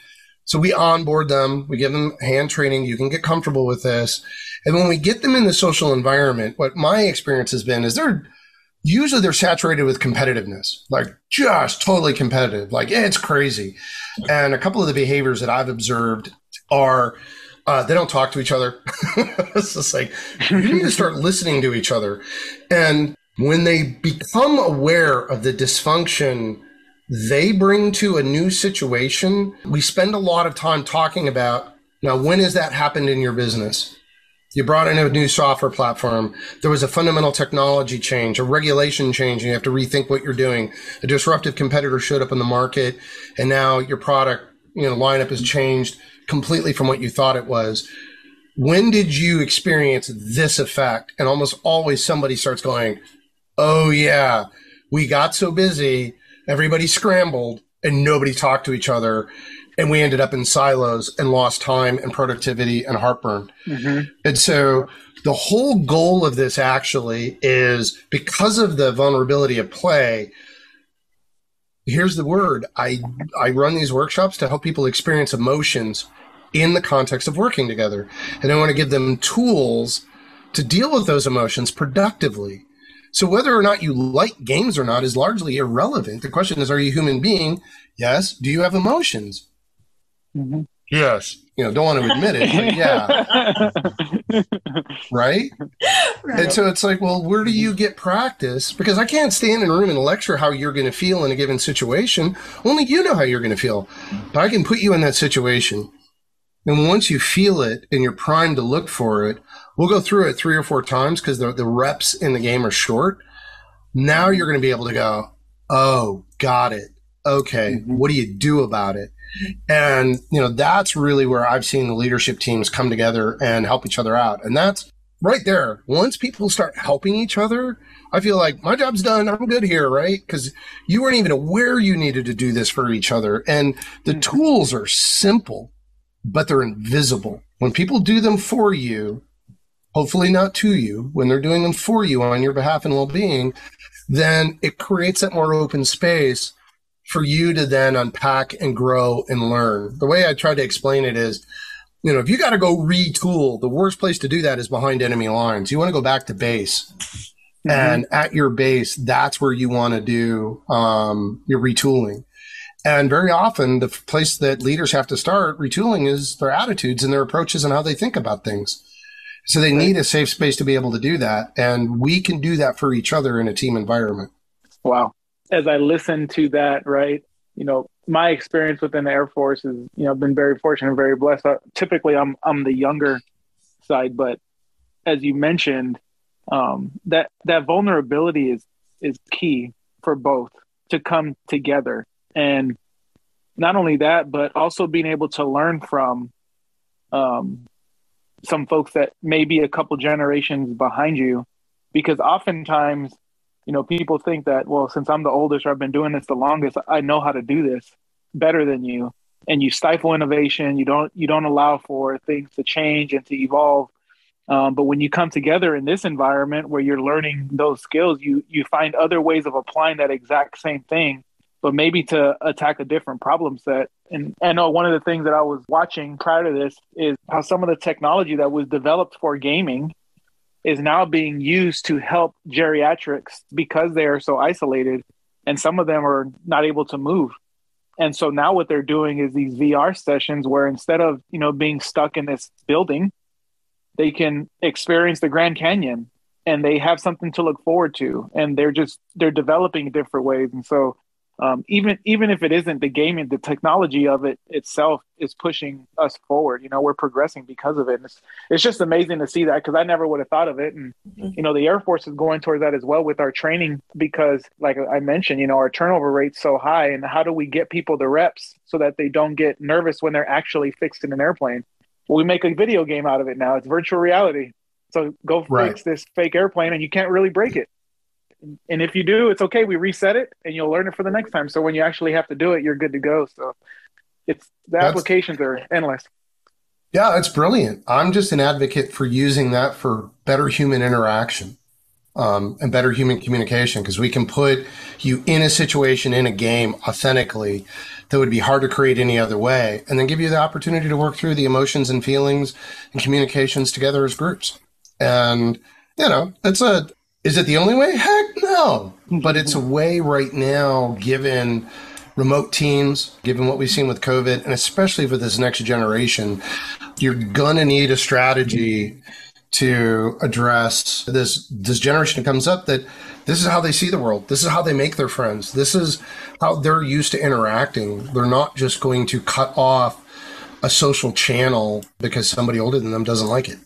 Speaker 7: so we onboard them, we give them hand training. You can get comfortable with this. And when we get them in the social environment, what my experience has been is they're usually they're saturated with competitiveness, like just totally competitive. Like it's crazy. And a couple of the behaviors that I've observed are uh, they don't talk to each other. (laughs) it's just like you need to start listening to each other. And when they become aware of the dysfunction they bring to a new situation, we spend a lot of time talking about now, when has that happened in your business? You brought in a new software platform. There was a fundamental technology change, a regulation change, and you have to rethink what you're doing. A disruptive competitor showed up in the market, and now your product, you know, lineup has changed completely from what you thought it was. When did you experience this effect? And almost always somebody starts going, Oh yeah, we got so busy, everybody scrambled, and nobody talked to each other. And we ended up in silos and lost time and productivity and heartburn. Mm-hmm. And so the whole goal of this actually is because of the vulnerability of play. Here's the word. I I run these workshops to help people experience emotions in the context of working together. And I want to give them tools to deal with those emotions productively. So whether or not you like games or not is largely irrelevant. The question is, are you a human being? Yes. Do you have emotions?
Speaker 6: Mhm.
Speaker 7: Yes. You know, don't want to admit it, but yeah. (laughs) right? And so it's like, well, where do you get practice? Because I can't stand in a room and lecture how you're going to feel in a given situation. Only you know how you're going to feel. But I can put you in that situation. And once you feel it and you're primed to look for it, we'll go through it three or four times because the, the reps in the game are short. Now you're going to be able to go, oh, got it. Okay. What do you do about it? And, you know, that's really where I've seen the leadership teams come together and help each other out. And that's right there. Once people start helping each other, I feel like my job's done. I'm good here, right? Because you weren't even aware you needed to do this for each other. And the mm-hmm. tools are simple, but they're invisible. When people do them for you, hopefully not to you, when they're doing them for you on your behalf and well being, then it creates that more open space for you to then unpack and grow and learn. The way I try to explain it is, you know, if you got to go retool, the worst place to do that is behind enemy lines. You want to go back to base. And at your base, that's where you want to do um, your retooling. And very often, the place that leaders have to start retooling is their attitudes and their approaches and how they think about things. So they need a safe space to be able to do that. And we can do that for each other in a team environment.
Speaker 6: Wow. As I listen to that, right, you know, my experience within the Air Force is, you know, I've been very fortunate and very blessed. Uh, typically, I'm I'm the younger side, but as you mentioned, um, that that vulnerability is is key for both to come together, and not only that, but also being able to learn from um, some folks that may be a couple generations behind you, because oftentimes, you know, people think that well, since I'm the oldest or I've been doing this the longest, I know how to do this better than you, and you stifle innovation. You don't you don't allow for things to change and to evolve um, but when you come together in this environment where you're learning those skills, you you find other ways of applying that exact same thing, but maybe to attack a different problem set. And I know one of the things that I was watching prior to this is how some of the technology that was developed for gaming is now being used to help geriatrics because they are so isolated, and some of them are not able to move. And so now what they're doing is these VR sessions where instead of you know being stuck in this building they can experience the Grand Canyon and they have something to look forward to and they're just they're developing different ways and so um, even even if it isn't the gaming the technology of it itself is pushing us forward you know we're progressing because of it and it's, it's just amazing to see that because i never would have thought of it and mm-hmm. you know the air force is going towards that as well with our training because like i mentioned you know our turnover rate's so high and how do we get people the reps so that they don't get nervous when they're actually fixing an airplane well, we make a video game out of it now. It's virtual reality. So go right. fix this fake airplane, and you can't really break it. And if you do, it's okay. We reset it, and you'll learn it for the next time. So when you actually have to do it, you're good to go. So it's the That's, applications are endless.
Speaker 7: Yeah, it's brilliant. I'm just an advocate for using that for better human interaction um, and better human communication because we can put you in a situation in a game authentically that would be hard to create any other way, and then give you the opportunity to work through the emotions and feelings and communications together as groups. And, you know, it's a, is it the only way? Heck no. But it's a way right now, given remote teams, given what we've seen with COVID, and especially for this next generation, you're going to need a strategy to address this this generation that comes up that this is how they see the world. This is how they make their friends. This is how they're used to interacting. They're not just going to cut off a social channel because somebody older than them doesn't like it.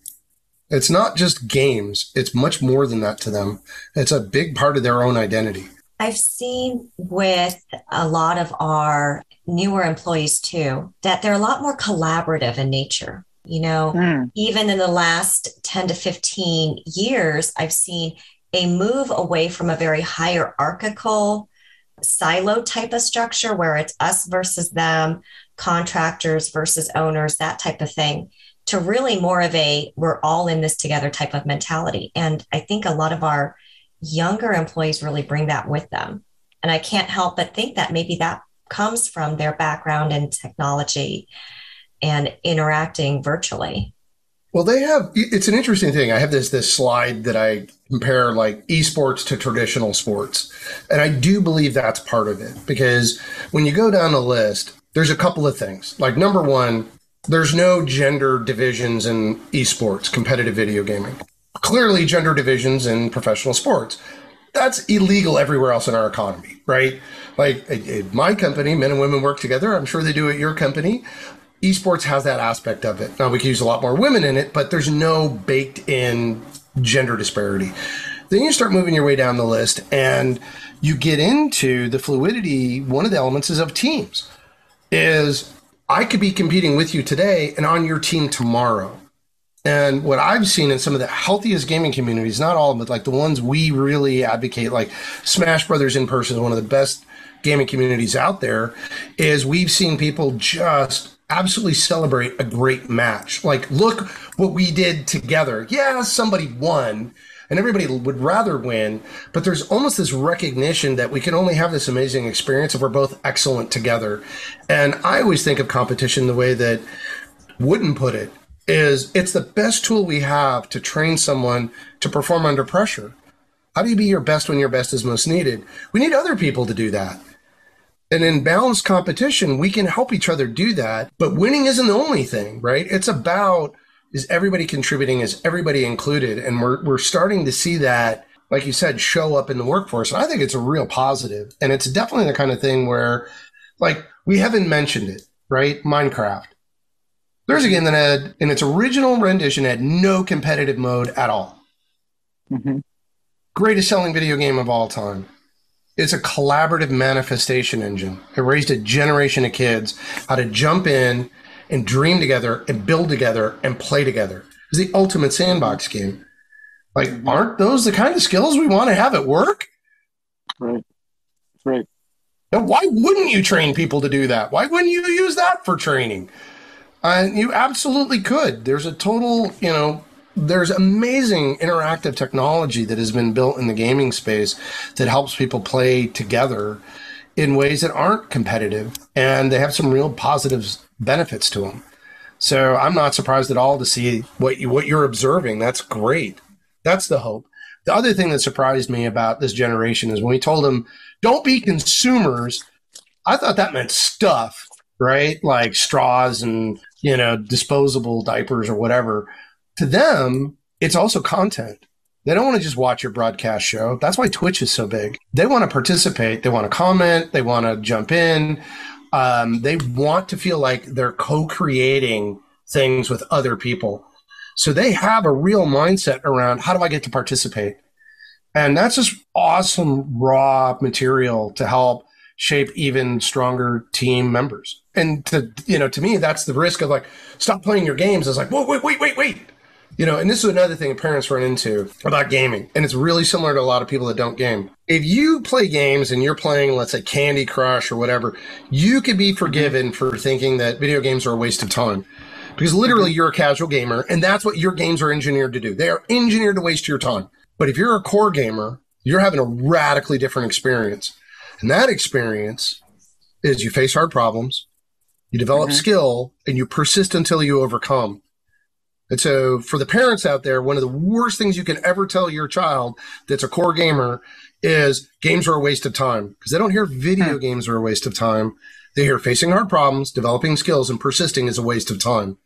Speaker 7: It's not just games, it's much more than that to them. It's a big part of their own identity.
Speaker 5: I've seen with a lot of our newer employees too that they're a lot more collaborative in nature. You know, mm. even in the last 10 to 15 years, I've seen a move away from a very hierarchical silo type of structure where it's us versus them, contractors versus owners, that type of thing, to really more of a we're all in this together type of mentality. And I think a lot of our younger employees really bring that with them. And I can't help but think that maybe that comes from their background in technology and interacting virtually.
Speaker 7: Well, they have. It's an interesting thing. I have this this slide that I compare like esports to traditional sports, and I do believe that's part of it because when you go down the list, there's a couple of things. Like number one, there's no gender divisions in esports, competitive video gaming. Clearly, gender divisions in professional sports. That's illegal everywhere else in our economy, right? Like my company, men and women work together. I'm sure they do at your company esports has that aspect of it. Now we can use a lot more women in it, but there's no baked in gender disparity. Then you start moving your way down the list and you get into the fluidity. One of the elements is of teams is I could be competing with you today and on your team tomorrow. And what I've seen in some of the healthiest gaming communities, not all, but like the ones we really advocate, like Smash Brothers in person is one of the best gaming communities out there, is we've seen people just absolutely celebrate a great match. Like, look what we did together. Yeah, somebody won and everybody would rather win, but there's almost this recognition that we can only have this amazing experience if we're both excellent together. And I always think of competition the way that Wooden put it is it's the best tool we have to train someone to perform under pressure. How do you be your best when your best is most needed? We need other people to do that. And in balanced competition, we can help each other do that. But winning isn't the only thing, right? It's about is everybody contributing? Is everybody included? And we're, we're starting to see that, like you said, show up in the workforce. And I think it's a real positive. And it's definitely the kind of thing where, like, we haven't mentioned it, right? Minecraft. There's a game that had, in its original rendition, had no competitive mode at all.
Speaker 6: hmm
Speaker 7: Greatest selling video game of all time. It's a collaborative manifestation engine. It raised a generation of kids how to jump in and dream together and build together and play together. It's the ultimate sandbox game. Like, aren't those the kind of skills we want to have at work?
Speaker 6: Right. Right.
Speaker 7: Now, why wouldn't you train people to do that? Why wouldn't you use that for training? Uh, you absolutely could. There's a total, you know, there's amazing interactive technology that has been built in the gaming space that helps people play together in ways that aren't competitive and they have some real positive benefits to them. So I'm not surprised at all to see what you what you're observing. That's great. That's the hope. The other thing that surprised me about this generation is when we told them, don't be consumers, I thought that meant stuff, right? Like straws and, you know, disposable diapers or whatever. To them, it's also content. They don't want to just watch your broadcast show. That's why Twitch is so big. They want to participate. They want to comment. They want to jump in. Um, they want to feel like they're co-creating things with other people. So they have a real mindset around how do I get to participate? And that's just awesome raw material to help shape even stronger team members. And to, you know, to me, that's the risk of like, stop playing your games. It's like, whoa, wait, wait, wait, wait. You know, and this is another thing parents run into about gaming. And it's really similar to a lot of people that don't game. If you play games and you're playing, let's say Candy Crush or whatever, you could be forgiven for thinking that video games are a waste of time because literally you're a casual gamer and that's what your games are engineered to do. They are engineered to waste your time. But if you're a core gamer, you're having a radically different experience. And that experience is you face hard problems, you develop mm-hmm. skill, and you persist until you overcome. And so for the parents out there, one of the worst things you can ever tell your child that's a core gamer is games are a waste of time because they don't hear video hmm. games are a waste of time. They hear facing hard problems, developing skills, and persisting is a waste of time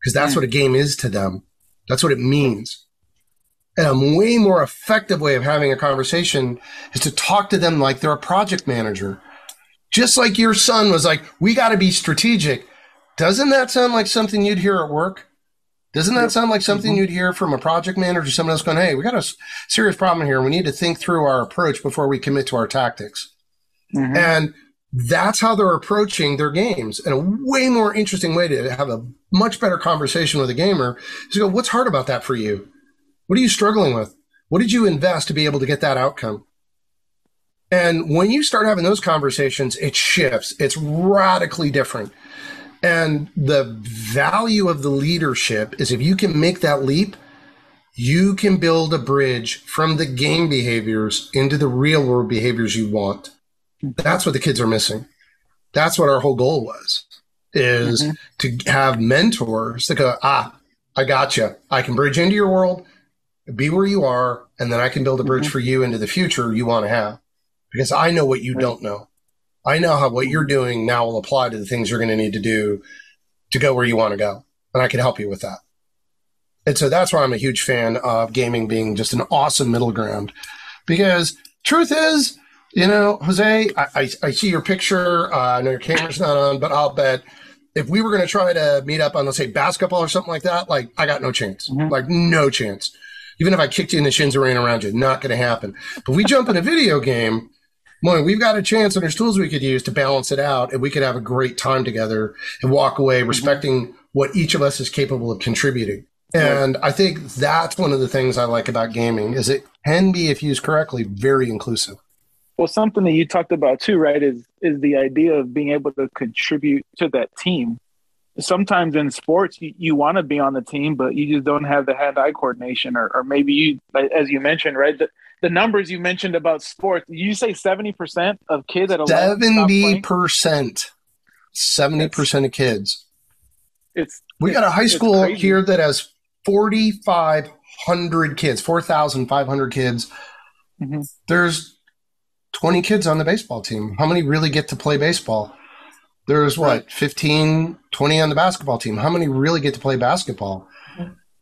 Speaker 7: because that's hmm. what a game is to them. That's what it means. And a way more effective way of having a conversation is to talk to them like they're a project manager. Just like your son was like, we got to be strategic. Doesn't that sound like something you'd hear at work? Doesn't that sound like something mm-hmm. you'd hear from a project manager, someone else going, hey, we got a serious problem here. We need to think through our approach before we commit to our tactics. Mm-hmm. And that's how they're approaching their games. And a way more interesting way to have a much better conversation with a gamer is to go, what's hard about that for you? What are you struggling with? What did you invest to be able to get that outcome? And when you start having those conversations, it shifts. It's radically different. And the value of the leadership is if you can make that leap, you can build a bridge from the game behaviors into the real world behaviors you want. That's what the kids are missing. That's what our whole goal was is to have mentors that go, ah, I got you. I can bridge into your world, be where you are, and then I can build a bridge for you into the future you want to have. Because I know what you don't know. I know how what you're doing now will apply to the things you're going to need to do to go where you want to go. And I can help you with that. And so that's why I'm a huge fan of gaming being just an awesome middle ground. Because truth is, you know, Jose, I, I, I see your picture. Uh, I know your camera's not on, but I'll bet if we were going to try to meet up on, let's say, basketball or something like that, like I got no chance, like no chance. Even if I kicked you in the shins and ran around you, not going to happen. But we jump in a video game, boy, we've got a chance and there's tools we could use to balance it out and we could have a great time together and walk away mm-hmm. respecting what each of us is capable of contributing. And I think that's one of the things I like about gaming is it can be, if used correctly, very inclusive.
Speaker 6: Well, something that you talked about too, right, is is the idea of being able to contribute to that team. Sometimes in sports, you, you want to be on the team, but you just don't have the hand-eye coordination, or, or maybe you, as you mentioned, right, the, the numbers you mentioned about sports. You say seventy percent of kids at 11
Speaker 7: seventy percent, seventy percent of kids.
Speaker 6: It's
Speaker 7: We got a high school here that has forty five hundred kids, four thousand five hundred kids.
Speaker 6: Mhm.
Speaker 7: There's twenty kids on the baseball team. How many really get to play baseball? There's what 15, 20 on the basketball team. How many really get to play basketball?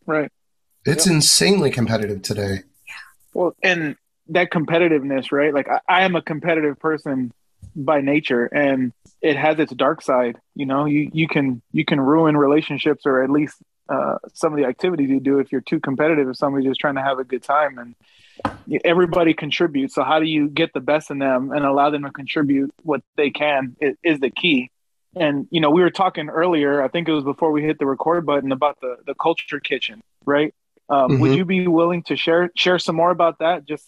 Speaker 6: right.
Speaker 7: It's insanely competitive today.
Speaker 6: Well, and that competitiveness, right? Like I, I am a competitive person by nature and it has its dark side. You know, you, you can you can ruin relationships or at least uh, some of the activities you do if you're too competitive if somebody's just trying to have a good time and everybody contributes so how do you get the best in them and allow them to contribute what they can is, is the key and you know we were talking earlier i think it was before we hit the record button about the the culture kitchen right um, mm-hmm. would you be willing to share share some more about that just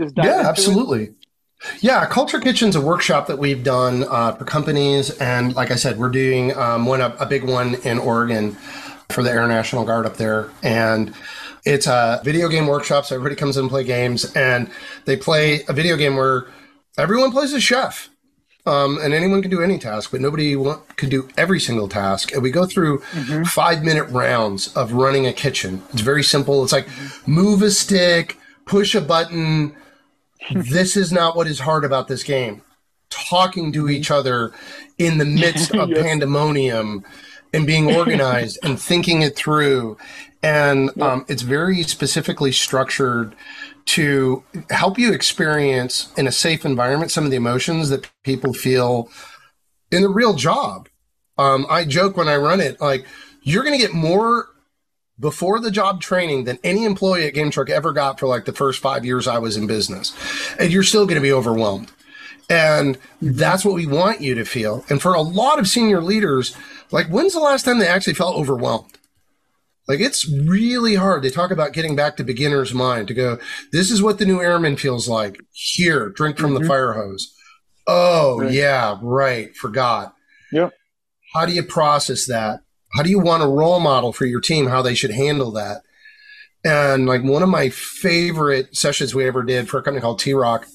Speaker 6: just
Speaker 7: yeah absolutely it? Yeah, Culture Kitchen's a workshop that we've done uh, for companies, and like I said, we're doing um, one a, a big one in Oregon for the Air National Guard up there, and it's a video game workshop. So everybody comes in and play games, and they play a video game where everyone plays a chef. Um, and anyone can do any task, but nobody want, can do every single task. And we go through mm-hmm. five minute rounds of running a kitchen. It's very simple. It's like mm-hmm. move a stick, push a button. (laughs) this is not what is hard about this game. Talking to each other in the midst (laughs) of yes. pandemonium and being organized and thinking it through. And um, it's very specifically structured to help you experience in a safe environment some of the emotions that people feel in the real job. Um, I joke when I run it, like, you're going to get more before the job training than any employee at Game Truck ever got for like the first five years I was in business. And you're still going to be overwhelmed. And that's what we want you to feel. And for a lot of senior leaders, like, when's the last time they actually felt overwhelmed? Like, it's really hard. They talk about getting back to beginner's mind to go, this is what the new airman feels like. Here, drink from mm-hmm. the fire hose. Oh, right. yeah, right. Forgot.
Speaker 6: Yep.
Speaker 7: How do you process that? How do you want a role model for your team, how they should handle that? And like one of my favorite sessions we ever did for a company called T Rock,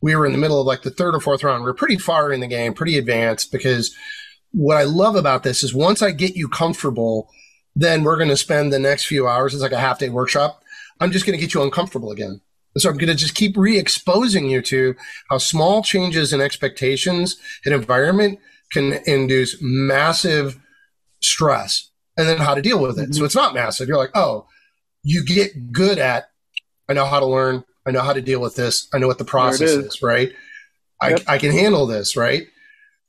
Speaker 7: we were in the middle of like the third or fourth round. We are pretty far in the game, pretty advanced because what I love about this is once I get you comfortable, then we're going to spend the next few hours. It's like a half day workshop. I'm just going to get you uncomfortable again. So I'm going to just keep re-exposing you to how small changes in expectations and environment can induce massive stress and then how to deal with it. Mm-hmm. So it's not massive. You're like, oh, you get good at, I know how to learn. I know how to deal with this. I know what the process is. is. right? Yep. I, I can handle this, right?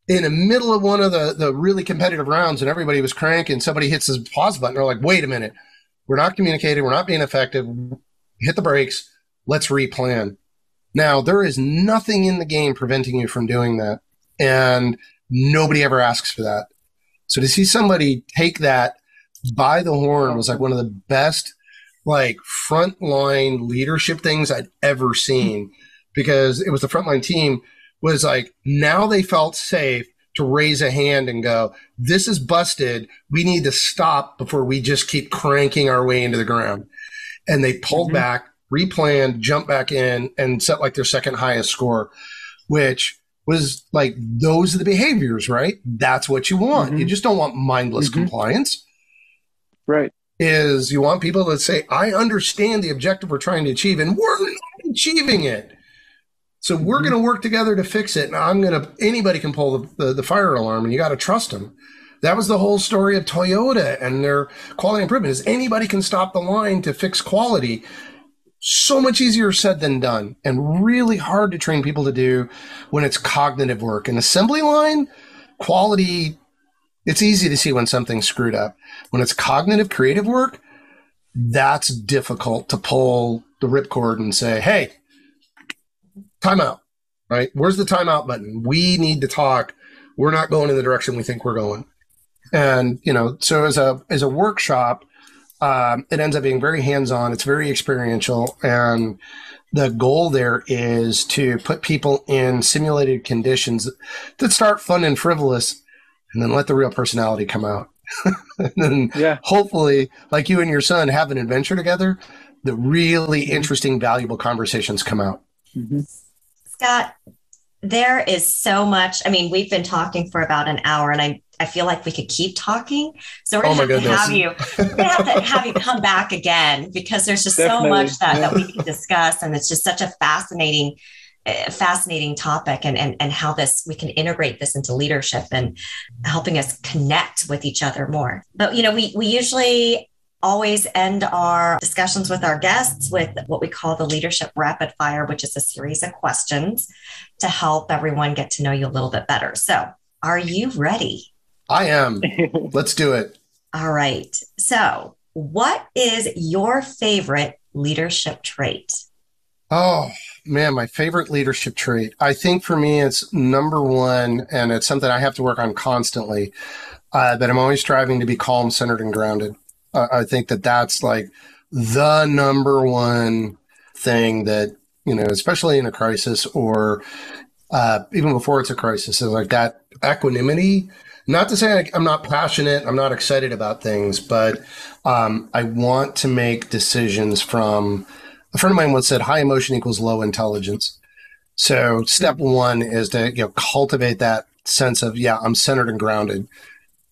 Speaker 7: In the middle of one of the, the really competitive rounds and everybody was cranking, somebody hits the pause button. They're like, wait a minute, we're not communicating, we're not being effective. Hit the brakes. Let's replan. Now, there is nothing in the game preventing you from doing that. And nobody ever asks for that. So to see somebody take that by the horn was like one of the best, like frontline leadership things I'd ever seen because it was the frontline team was like now they felt safe to raise a hand and go, this is busted. We need to stop before we just keep cranking our way into the ground. And they pulled mm-hmm. back, replanned, jumped back in and set like their second highest score, which was like, those are the behaviors, right? That's what you want. Mm-hmm. You just don't want mindless mm-hmm. compliance.
Speaker 6: Right.
Speaker 7: Is you want people to say, I understand the objective we're trying to achieve and we're not achieving it. So we're mm-hmm. going to work together to fix it. And I'm going to, anybody can pull the, the, the fire alarm and you got to trust them. That was the whole story of Toyota and their quality improvement is anybody can stop the line to fix quality. So much easier said than done and really hard to train people to do when it's cognitive work. An assembly line, quality, it's easy to see when something's screwed up. When it's cognitive creative work, that's difficult to pull the ripcord and say, Hey, timeout, right? Where's the timeout button? We need to talk. We're not going in the direction we think we're going. And, you know, so as a, as a workshop, um, it ends up being very hands-on. It's very experiential. And the goal there is to put people in simulated conditions that start fun and frivolous and then let the real personality come out. (laughs) and then yeah. hopefully, like you and your son have an adventure together, the really interesting, valuable conversations come out.
Speaker 5: Mm-hmm. Scott, there is so much. I mean, we've been talking for about an hour, and I I feel like we could keep talking. So we're gonna oh have to have you. We're gonna have to have you come back again because there's just Definitely. so much that that we can discuss, and it's just such a fascinating eh, fascinating topic and, and and how this we can integrate this into leadership and helping us connect with each other more but you know we we usually always end our discussions with our guests with what we call the Leadership Rapid Fire, which is a series of questions to help everyone get to know you a little bit better. So, are you ready?
Speaker 7: I am. (laughs) Let's do it.
Speaker 5: All right. So, what is your favorite leadership trait?
Speaker 7: Oh, man, my favorite leadership trait. I think for me, it's number one, and it's something I have to work on constantly. Uh, that I'm always striving to be calm, centered, and grounded. I think that that's like the number one thing that you know, especially in a crisis or uh, even before it's a crisis, is like that equanimity. Not to say I, I'm not passionate, I'm not excited about things, but um, I want to make decisions from. A friend of mine once said, "High emotion equals low intelligence." So, step one is to you know cultivate that sense of yeah, I'm centered and grounded.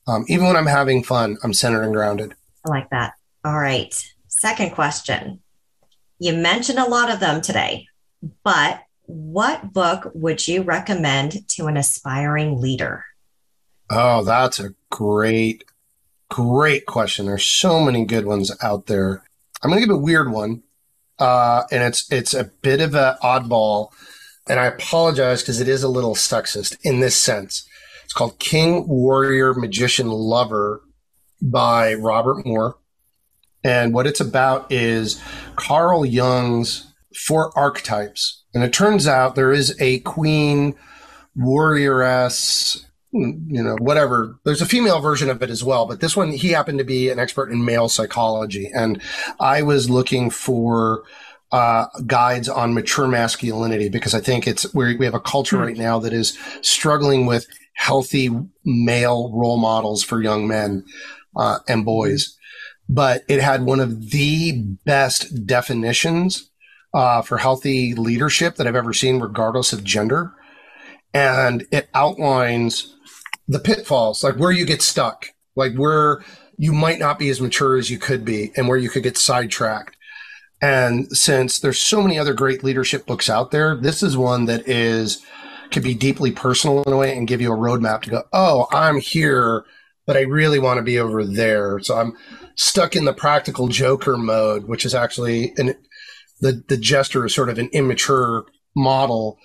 Speaker 7: Um, even when I'm having fun, I'm centered and grounded.
Speaker 5: I like that. All right. Second question. You mentioned a lot of them today, but what book would you recommend to an aspiring leader?
Speaker 7: Oh, that's a great, great question. There's so many good ones out there. I'm going to give a weird one, uh, and it's it's a bit of an oddball, and I apologize because it is a little sexist in this sense. It's called King, Warrior, Magician, Lover by Robert Moore. And what it's about is Carl Jung's four archetypes. And it turns out there is a queen, warrioress, you know, whatever. There's a female version of it as well, but this one, he happened to be an expert in male psychology. And I was looking for uh, guides on mature masculinity because I think it's we have a culture right now that is struggling with healthy male role models for young men uh, and boys. But it had one of the best definitions uh, for healthy leadership that I've ever seen, regardless of gender. And it outlines the pitfalls, like where you get stuck, like where you might not be as mature as you could be, and where you could get sidetracked. And since there's so many other great leadership books out there, this is one that is can be deeply personal in a way and give you a roadmap to go, oh, I'm here, but I really want to be over there. So I'm stuck in the practical joker mode, which is actually an the the jester is sort of an immature model.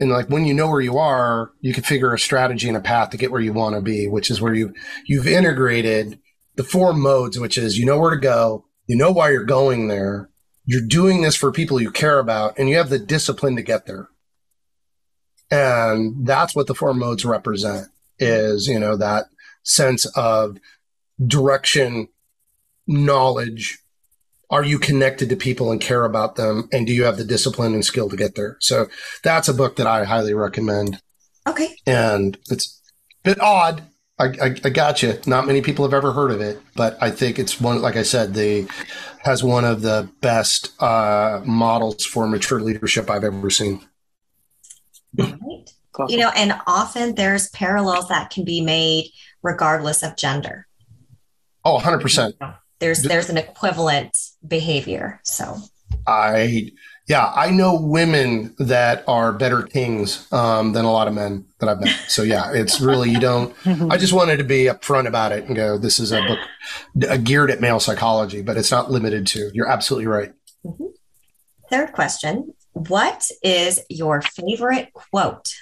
Speaker 7: And like when you know where you are, you can figure a strategy and a path to get where you want to be, which is where you you've integrated the four modes, which is you know where to go, you know why you're going there, you're doing this for people you care about, and you have the discipline to get there. And that's what the four modes represent is, you know, that sense of direction, knowledge. Are you connected to people and care about them? And do you have the discipline and skill to get there? So that's a book that I highly recommend.
Speaker 5: Okay.
Speaker 7: And it's a bit odd. I, I, I got you. Not many people have ever heard of it, but I think it's one, like I said, the has one of the best uh, models for mature leadership I've ever seen.
Speaker 5: Right. You know, and often there's parallels that can be made regardless of gender.
Speaker 7: Oh, 100%.
Speaker 5: There's there's an equivalent behavior. So
Speaker 7: I yeah, I know women that are better kings um, than a lot of men that I've met. So yeah, it's really you don't. (laughs) I just wanted to be upfront about it and go. This is a book geared at male psychology, but it's not limited to. You're absolutely right.
Speaker 5: Mhm. Third question What is your favorite quote?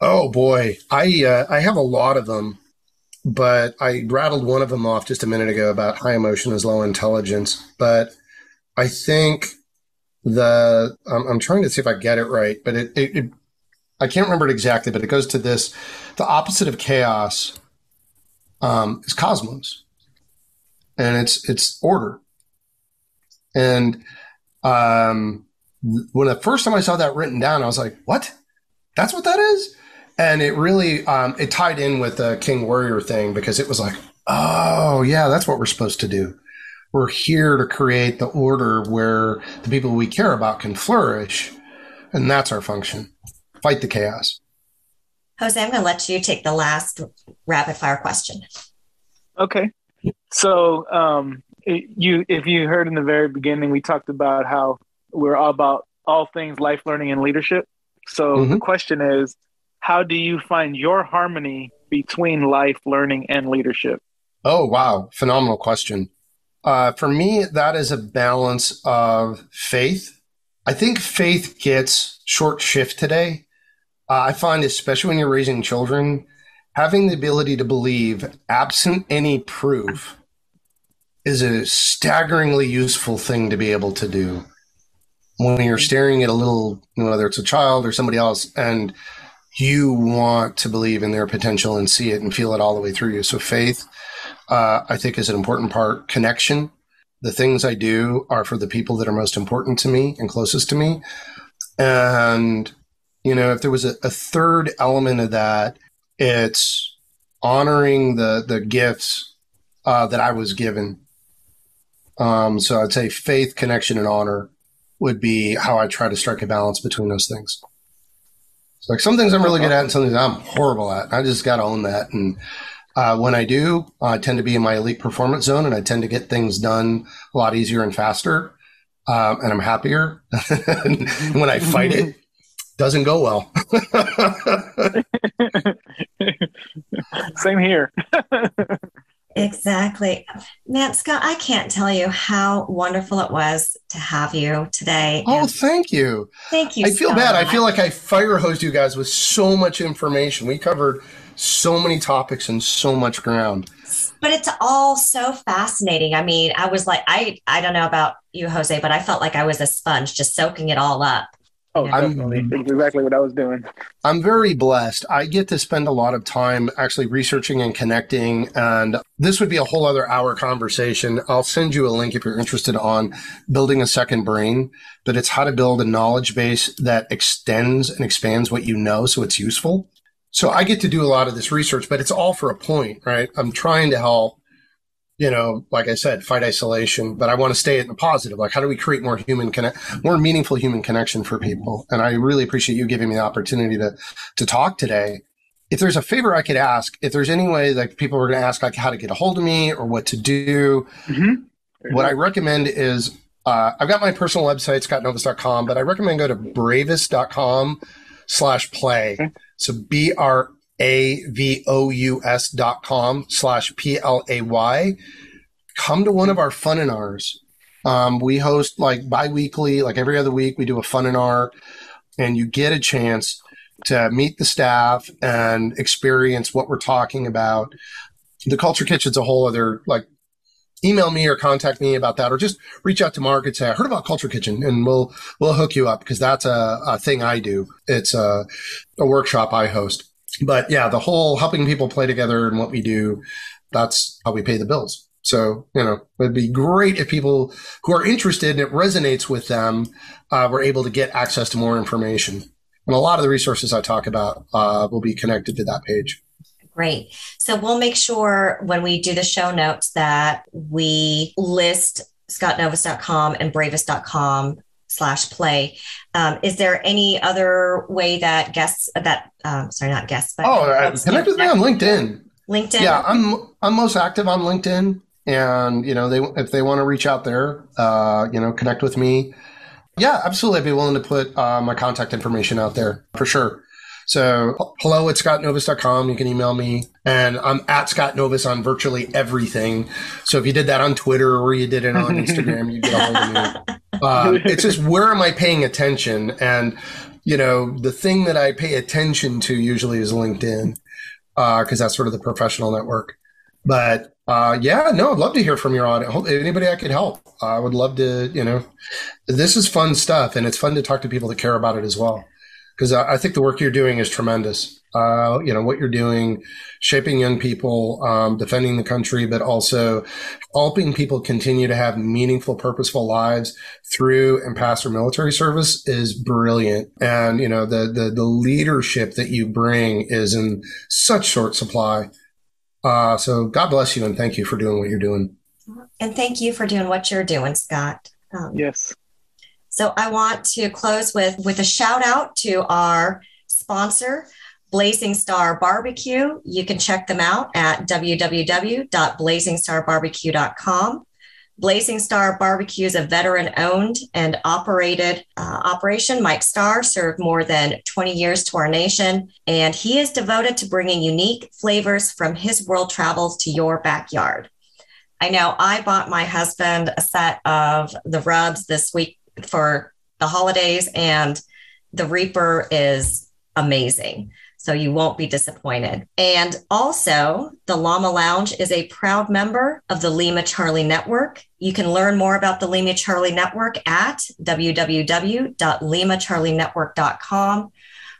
Speaker 7: Oh boy, I uh, I have a lot of them, but I rattled one of them off just a minute ago about high emotion is low intelligence. But I think the I'm, I'm trying to see if I get it right, but it, it, it I can't remember it exactly, but it goes to this: the opposite of chaos um, is cosmos, and it's it's order. And um, when the first time I saw that written down, I was like, "What? That's what that is." And it really um, it tied in with the King Warrior thing because it was like, "Oh yeah, that's what we're supposed to do." We're here to create the order where the people we care about can flourish, and that's our function. Fight the chaos.
Speaker 5: Jose, I'm going to let you take the last rapid fire question.
Speaker 6: Okay. So, um, you, if you heard in the very beginning, we talked about how we're all about all things life learning and leadership. So the
Speaker 7: Mhm.
Speaker 6: question is, how do you find your harmony between life learning and leadership?
Speaker 7: Oh wow, phenomenal question. Uh, for me, that is a balance of faith. I think faith gets short shift today. Uh, I find, especially when you're raising children, having the ability to believe absent any proof is a staggeringly useful thing to be able to do when you're staring at a little whether it's a child or somebody else and you want to believe in their potential and see it and feel it all the way through you so faith uh, i think is an important part connection the things i do are for the people that are most important to me and closest to me and you know if there was a, a third element of that it's honoring the the gifts uh, that I was given. Um, so I'd say faith, connection, and honor would be how I try to strike a balance between those things. So like some things I'm really good at, and some things I'm horrible at. I just got to own that. And uh, when I do, I tend to be in my elite performance zone, and I tend to get things done a lot easier and faster. Um, and I'm happier. (laughs) when I fight it, doesn't go well. (laughs) (laughs)
Speaker 6: Same here.
Speaker 5: Exactly. Man, Scott, I can't tell you how wonderful it was to have you today.
Speaker 7: Oh, and thank you.
Speaker 5: Thank you.
Speaker 7: I feel bad. I feel like I fire hosed you guys with so much information. We covered so many topics and so much ground.
Speaker 5: But it's all so fascinating. I mean, I was like, I I don't know about you, Jose, but I felt like I was a sponge just soaking it all up.
Speaker 6: Oh, definitely. I'm, exactly what I was doing.
Speaker 7: I'm very blessed. I get to spend a lot of time actually researching and connecting. And this would be a whole other hour conversation. I'll send you a link if you're interested on building a second brain, but it's how to build a knowledge base that extends and expands what you know so it's useful. So I get to do a lot of this research, but it's all for a point, right? I'm trying to help you know, like I said, fight isolation, but I want to stay in the positive. Like, how do we create more human connect, more meaningful human connection for people? And I really appreciate you giving me the opportunity to, to talk today. If there's a favor I could ask, if there's any way like people were going to ask like how to get a hold of me or what to do, mm-hmm. what I recommend is, uh, I've got my personal website, scottnovis.com, but I recommend go to bravous.com slash play. Okay. So B R a-V-O-U-S dot com slash P-L-A-Y. Come to one of our fun and R's. Um, we host like bi-weekly, like every other week, we do a fun and R and you get a chance to meet the staff and experience what we're talking about. The Culture Kitchen's a whole other like email me or contact me about that or just reach out to Mark and say, I heard about Culture Kitchen and we'll, we'll hook you up because that's a, a thing I do. It's a, a workshop I host but yeah, the whole helping people play together and what we do, that's how we pay the bills. So, you know, it'd be great if people who are interested and it resonates with them uh, were able to get access to more information. And a lot of the resources I talk about uh, will be connected to that page.
Speaker 5: Great. So we'll make sure when we do the show notes that we list scottnovis.com and bravous.com slash play. Um, is there any other way that guests that um, sorry not guests but
Speaker 7: oh uh, connect with me on LinkedIn.
Speaker 5: LinkedIn.
Speaker 7: Yeah, I'm I'm most active on LinkedIn, and you know they if they want to reach out there, uh, you know, connect with me. Yeah, absolutely. I'd be willing to put uh, my contact information out there for sure. So hello at scottnovis.com. You can email me. And I'm at Scott Novis on virtually everything. So if you did that on Twitter or you did it on (laughs) Instagram, you get a hold of me. Uh, (laughs) it's just where am I paying attention? And, you know, the thing that I pay attention to usually is LinkedIn because uh, that's sort of the professional network. But uh, yeah, no, I'd love to hear from your audience. Anybody I could help, I would love to. You know, this is fun stuff, and it's fun to talk to people that care about it as well because I, think the work you're doing is tremendous. Uh, you know what you're doing, shaping young people, um, defending the country, but also helping people continue to have meaningful, purposeful lives through and past their military service is brilliant. And you know the the the leadership that you bring is in such short supply. Uh, so God bless you and thank you for doing what you're doing.
Speaker 5: And thank you for doing what you're doing, Scott.
Speaker 6: Um, yes.
Speaker 5: So I want to close with with a shout out to our sponsor, Blazing Star Barbecue. You can check them out at www.blazingstar.barbecue.com. Blazing Star Barbecue is a veteran owned and operated uh, operation. Mike Starr served more than 20 years to our nation, and he is devoted to bringing unique flavors from his world travels to your backyard. I know I bought my husband a set of the rubs this week for the holidays, and the Reaper is amazing. So you won't be disappointed. And also, the Llama Lounge is a proud member of the Lima Charlie Network. You can learn more about the Lima Charlie Network at www.limacharlienetwork.com,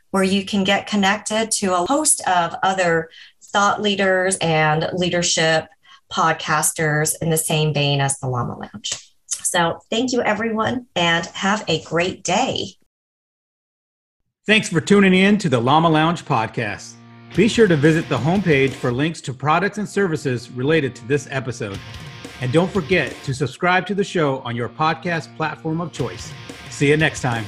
Speaker 5: where you can get connected to a host of other thought leaders and leadership podcasters in the same vein as the Llama Lounge. So thank you, everyone, and have a great day.
Speaker 8: Thanks for tuning in to the Llama Lounge podcast. Be sure to visit the homepage for links to products and services related to this episode. And don't forget to subscribe to the show on your podcast platform of choice. See you next time.